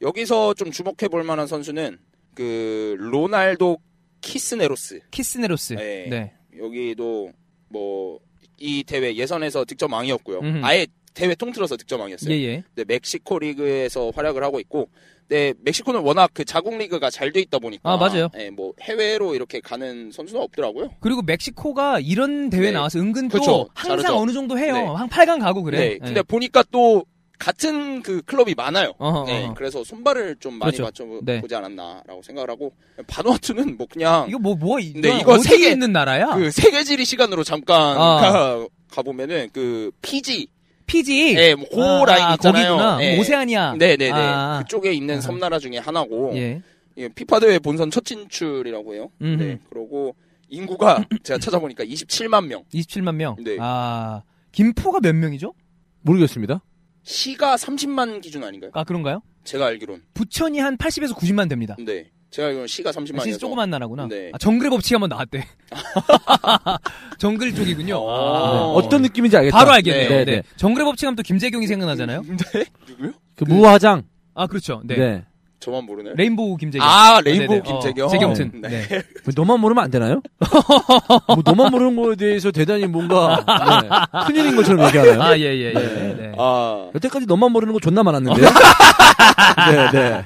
여기서 좀 주목해 볼 만한 선수는 그 로날도 키스네로스. 키스네로스. 네. 네. 여기도 뭐 이 대회 예선에서 득점 왕이었고요. 음흠. 아예 대회 통틀어서 득점 왕이었어요. 예, 예. 네, 멕시코 리그에서 활약을 하고 있고, 네, 멕시코는 워낙 그 자국 리그가 잘 돼 있다 보니까, 아, 맞아요. 네, 뭐 해외로 이렇게 가는 선수는 없더라고요. 그리고 멕시코가 이런 대회 네. 나와서 은근 또 그렇죠. 항상 잘하죠. 어느 정도 해요. 네. 한 8강 가고 그래. 네, 근데 보니까 또 같은 그 클럽이 많아요. 어허, 네, 어허. 그래서 손발을 좀 많이 그렇죠. 맞춰보지 네. 않았나라고 생각을 하고 바누아투는 뭐 그냥 이거 뭐, 뭐, 이거, 네, 이거 세계- 있는 나라야? 그 세계 지리 시간으로 잠깐 아. 가, 가보면은 그 피지, 피지? 네, 뭐그 아, 라인 아, 있잖아요. 거기구나. 네. 오세아니아. 네네네. 아. 그쪽에 있는. 섬나라 중에 하나고, 예. 예, 피파 대회 본선 첫 진출이라고 해요. 음흠. 네, 그러고 인구가 *coughs* 제가 찾아보니까 27만 명, 27만 명. 네. 아, 김포가 몇 명이죠? 모르겠습니다. 시가 30만 기준 아닌가요? 아, 그런가요? 제가 알기론. 부천이 한 80에서 90만 됩니다. 네, 제가 알기론 시가 아, 진짜 30만이어서. 조그만 나라구나. 네. 아, 정글의 법칙이 한번 나왔대. *laughs* 정글 쪽이군요. 어. 아. 네. 어떤 느낌인지 알겠다. 바로 알겠네요. 네, 네, 네. 정글의 법칙 하면 또 김재경이 생각나잖아요. 네? 누구요? 그 무화장. 아, 그렇죠. 네. 네. 저만 모르네. 레인보우 김재경. 아, 레인보우 네네. 어, 김재경. 재경튼. 네. 네. 뭐 너만 모르면 안 되나요? *laughs* 뭐 너만 모르는 거에 대해서 대단히 뭔가 네, 큰일인 것처럼 얘기하나요? 아, 예, 예, 예. 네. 아, 여태까지 너만 모르는 거 존나 많았는데. *laughs* 네, 네.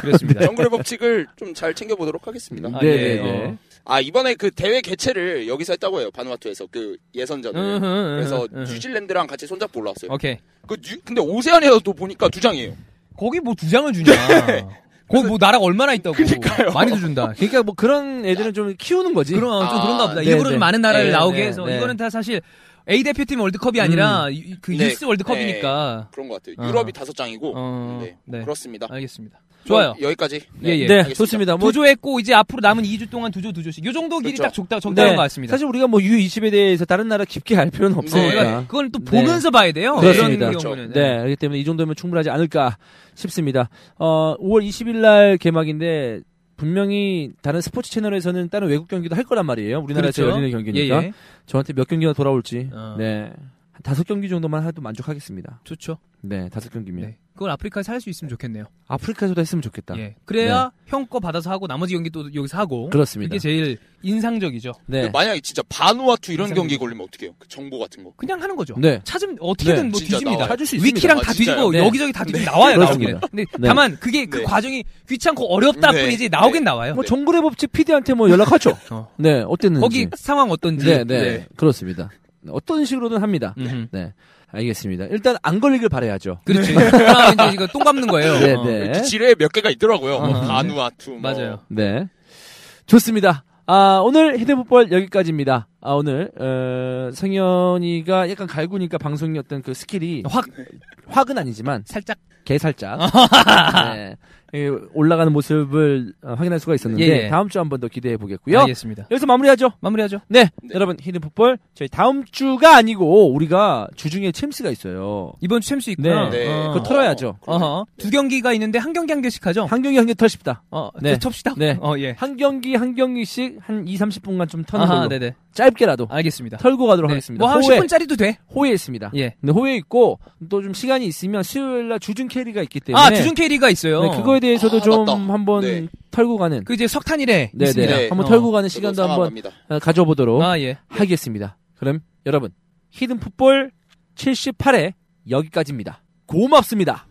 그렇습니다. 정글의 법칙을 좀 잘 챙겨보도록 하겠습니다. 아, 네, 예. 네, 네. 어. 아, 이번에 그 대회 개최를 여기서 했다고 해요. 바누아투에서 그 예선전을. 그래서. 뉴질랜드랑 같이 손잡고 올라왔어요. 오케이. 그 뉴, 근데 오세아니아도 보니까 두 장이에요. 거기 뭐 두 장을 주냐. *laughs* 거기 뭐 나라가 얼마나 있다고. 그러니까요. 많이도 준다. 그러니까 뭐 그런 애들은 좀 키우는 거지. 그런 좀 아, 그런가 보다. 네, 일부러 네. 좀 많은 나라를 네, 나오게 네, 해서 네. 이거는 다 사실 A 대표팀 월드컵이 아니라 이- 그 네, 유스 월드컵이니까. 그런 것 같아요. 어. 유럽이 다섯 장이고. 어, 네, 네. 그렇습니다. 알겠습니다. 좋아요. 그럼 여기까지. 예, 예. 네, 알겠습니다. 좋습니다. 뭐 두조했고 이제 앞으로 남은 2주 동안 두조 두조씩. 요 정도 길이 그렇죠. 딱 적다 적당한 것 같습니다. 사실 우리가 뭐 U20에 대해서 다른 나라 깊게 알 필요는 어, 없으니까. 그러니까 그건 또 네. 보면서 봐야 돼요. 그렇습니다. 이런 경우는. 네, 그렇기 때문에 이 정도면 충분하지 않을까 싶습니다. 어, 5월 20일 날 개막인데 분명히 다른 스포츠 채널에서는 다른 외국 경기도 할 거란 말이에요. 우리나라에서 그렇죠. 열리는 경기니까. 예, 예. 저한테 몇 경기가 돌아올지. 어. 네. 한 다섯 경기 정도만 해도 만족하겠습니다. 좋죠. 네, 다섯 경기면. 네. 그걸 아프리카에서 할 수 있으면 좋겠네요. 아프리카에서도 했으면 좋겠다. 예. 그래야 형거 받아서 하고 나머지 경기 또 여기서 하고. 그렇습니다. 그게 제일 인상적이죠. 네. 그 만약에 진짜 바누아투 이런. 경기 걸리면 어떻게 해요? 그 정보 같은 거. 그냥 하는 거죠. 네. 찾으면 어떻게든 네, 뭐 뒤집니다. 나와요. 찾을 수 있습니다. 위키랑 아, 다? 뒤지고 네. 여기저기 다 뒤지고 나와요 그렇습니다. 나오기는. 근데 네. 다만 그게 그 네. 과정이 귀찮고 어렵다 네. 뿐이지 나오긴 네. 나와요. 뭐 정글의 법칙 PD한테 뭐 연락하죠. *laughs* 어. 네, 어땠는지. 거기 상황 어떤지. 네, 네, 그렇습니다. 어떤 식으로든 합니다. 네, 알겠습니다. 일단 안 걸리길 바라야죠. 그렇지. 그러나 이제 이거 똥 밟는 거예요. 네, 어. 네. 그 지뢰에 몇 개가 있더라고요. 뭐 어허. 바누아투. 뭐. 맞아요. 네, 좋습니다. 아, 오늘 히든풋볼 여기까지입니다. 아, 오늘 어, 성현이가 약간 갈구니까 방송이 어떤 그 skill이 확 확은 아니지만 살짝 개 살짝 *laughs* 네, 예, 올라가는 모습을 어, 확인할 수가 있었는데 예, 예. 다음 주 한 번 더 기대해 보겠고요. 알겠습니다. 여기서 마무리하죠. 마무리하죠. 네, 네. 여러분 히든 풋볼 저희 다음 주가 아니고 우리가 주중에 챔스가 있어요. 이번 주 챔스 있고요. 네. 어. 그거 털어야죠. 어허. 두 경기가 있는데 한 경기 한 개씩 하죠. 한 경기 한 개 털십다. 어, 네. 네. 첩시다. 네. 어, 예. 한 경기 한 경기씩 한 2, 30분간 좀 터는 아하, 걸로 네네. 짧 게라도 알겠습니다. 털고 가도록 네. 하겠습니다. 뭐한 호에 10분짜리도 돼. 호에 있습니다. 예. 네, 호에 있고 또 좀 시간이 있으면 수요일 날 주중 캐리가 있기 때문에 아, 주중 캐리가 있어요. 네, 그거에 대해서도 아, 좀 맞다. 한번 네. 털고 가는 그 이제 석탄이래 네, 있습니다. 네. 한번 어. 털고 가는 시간도 한번. 어, 가져보도록 아, 예. 하겠습니다. 그럼 여러분 히든 풋볼 78회 여기까지입니다. 고맙습니다.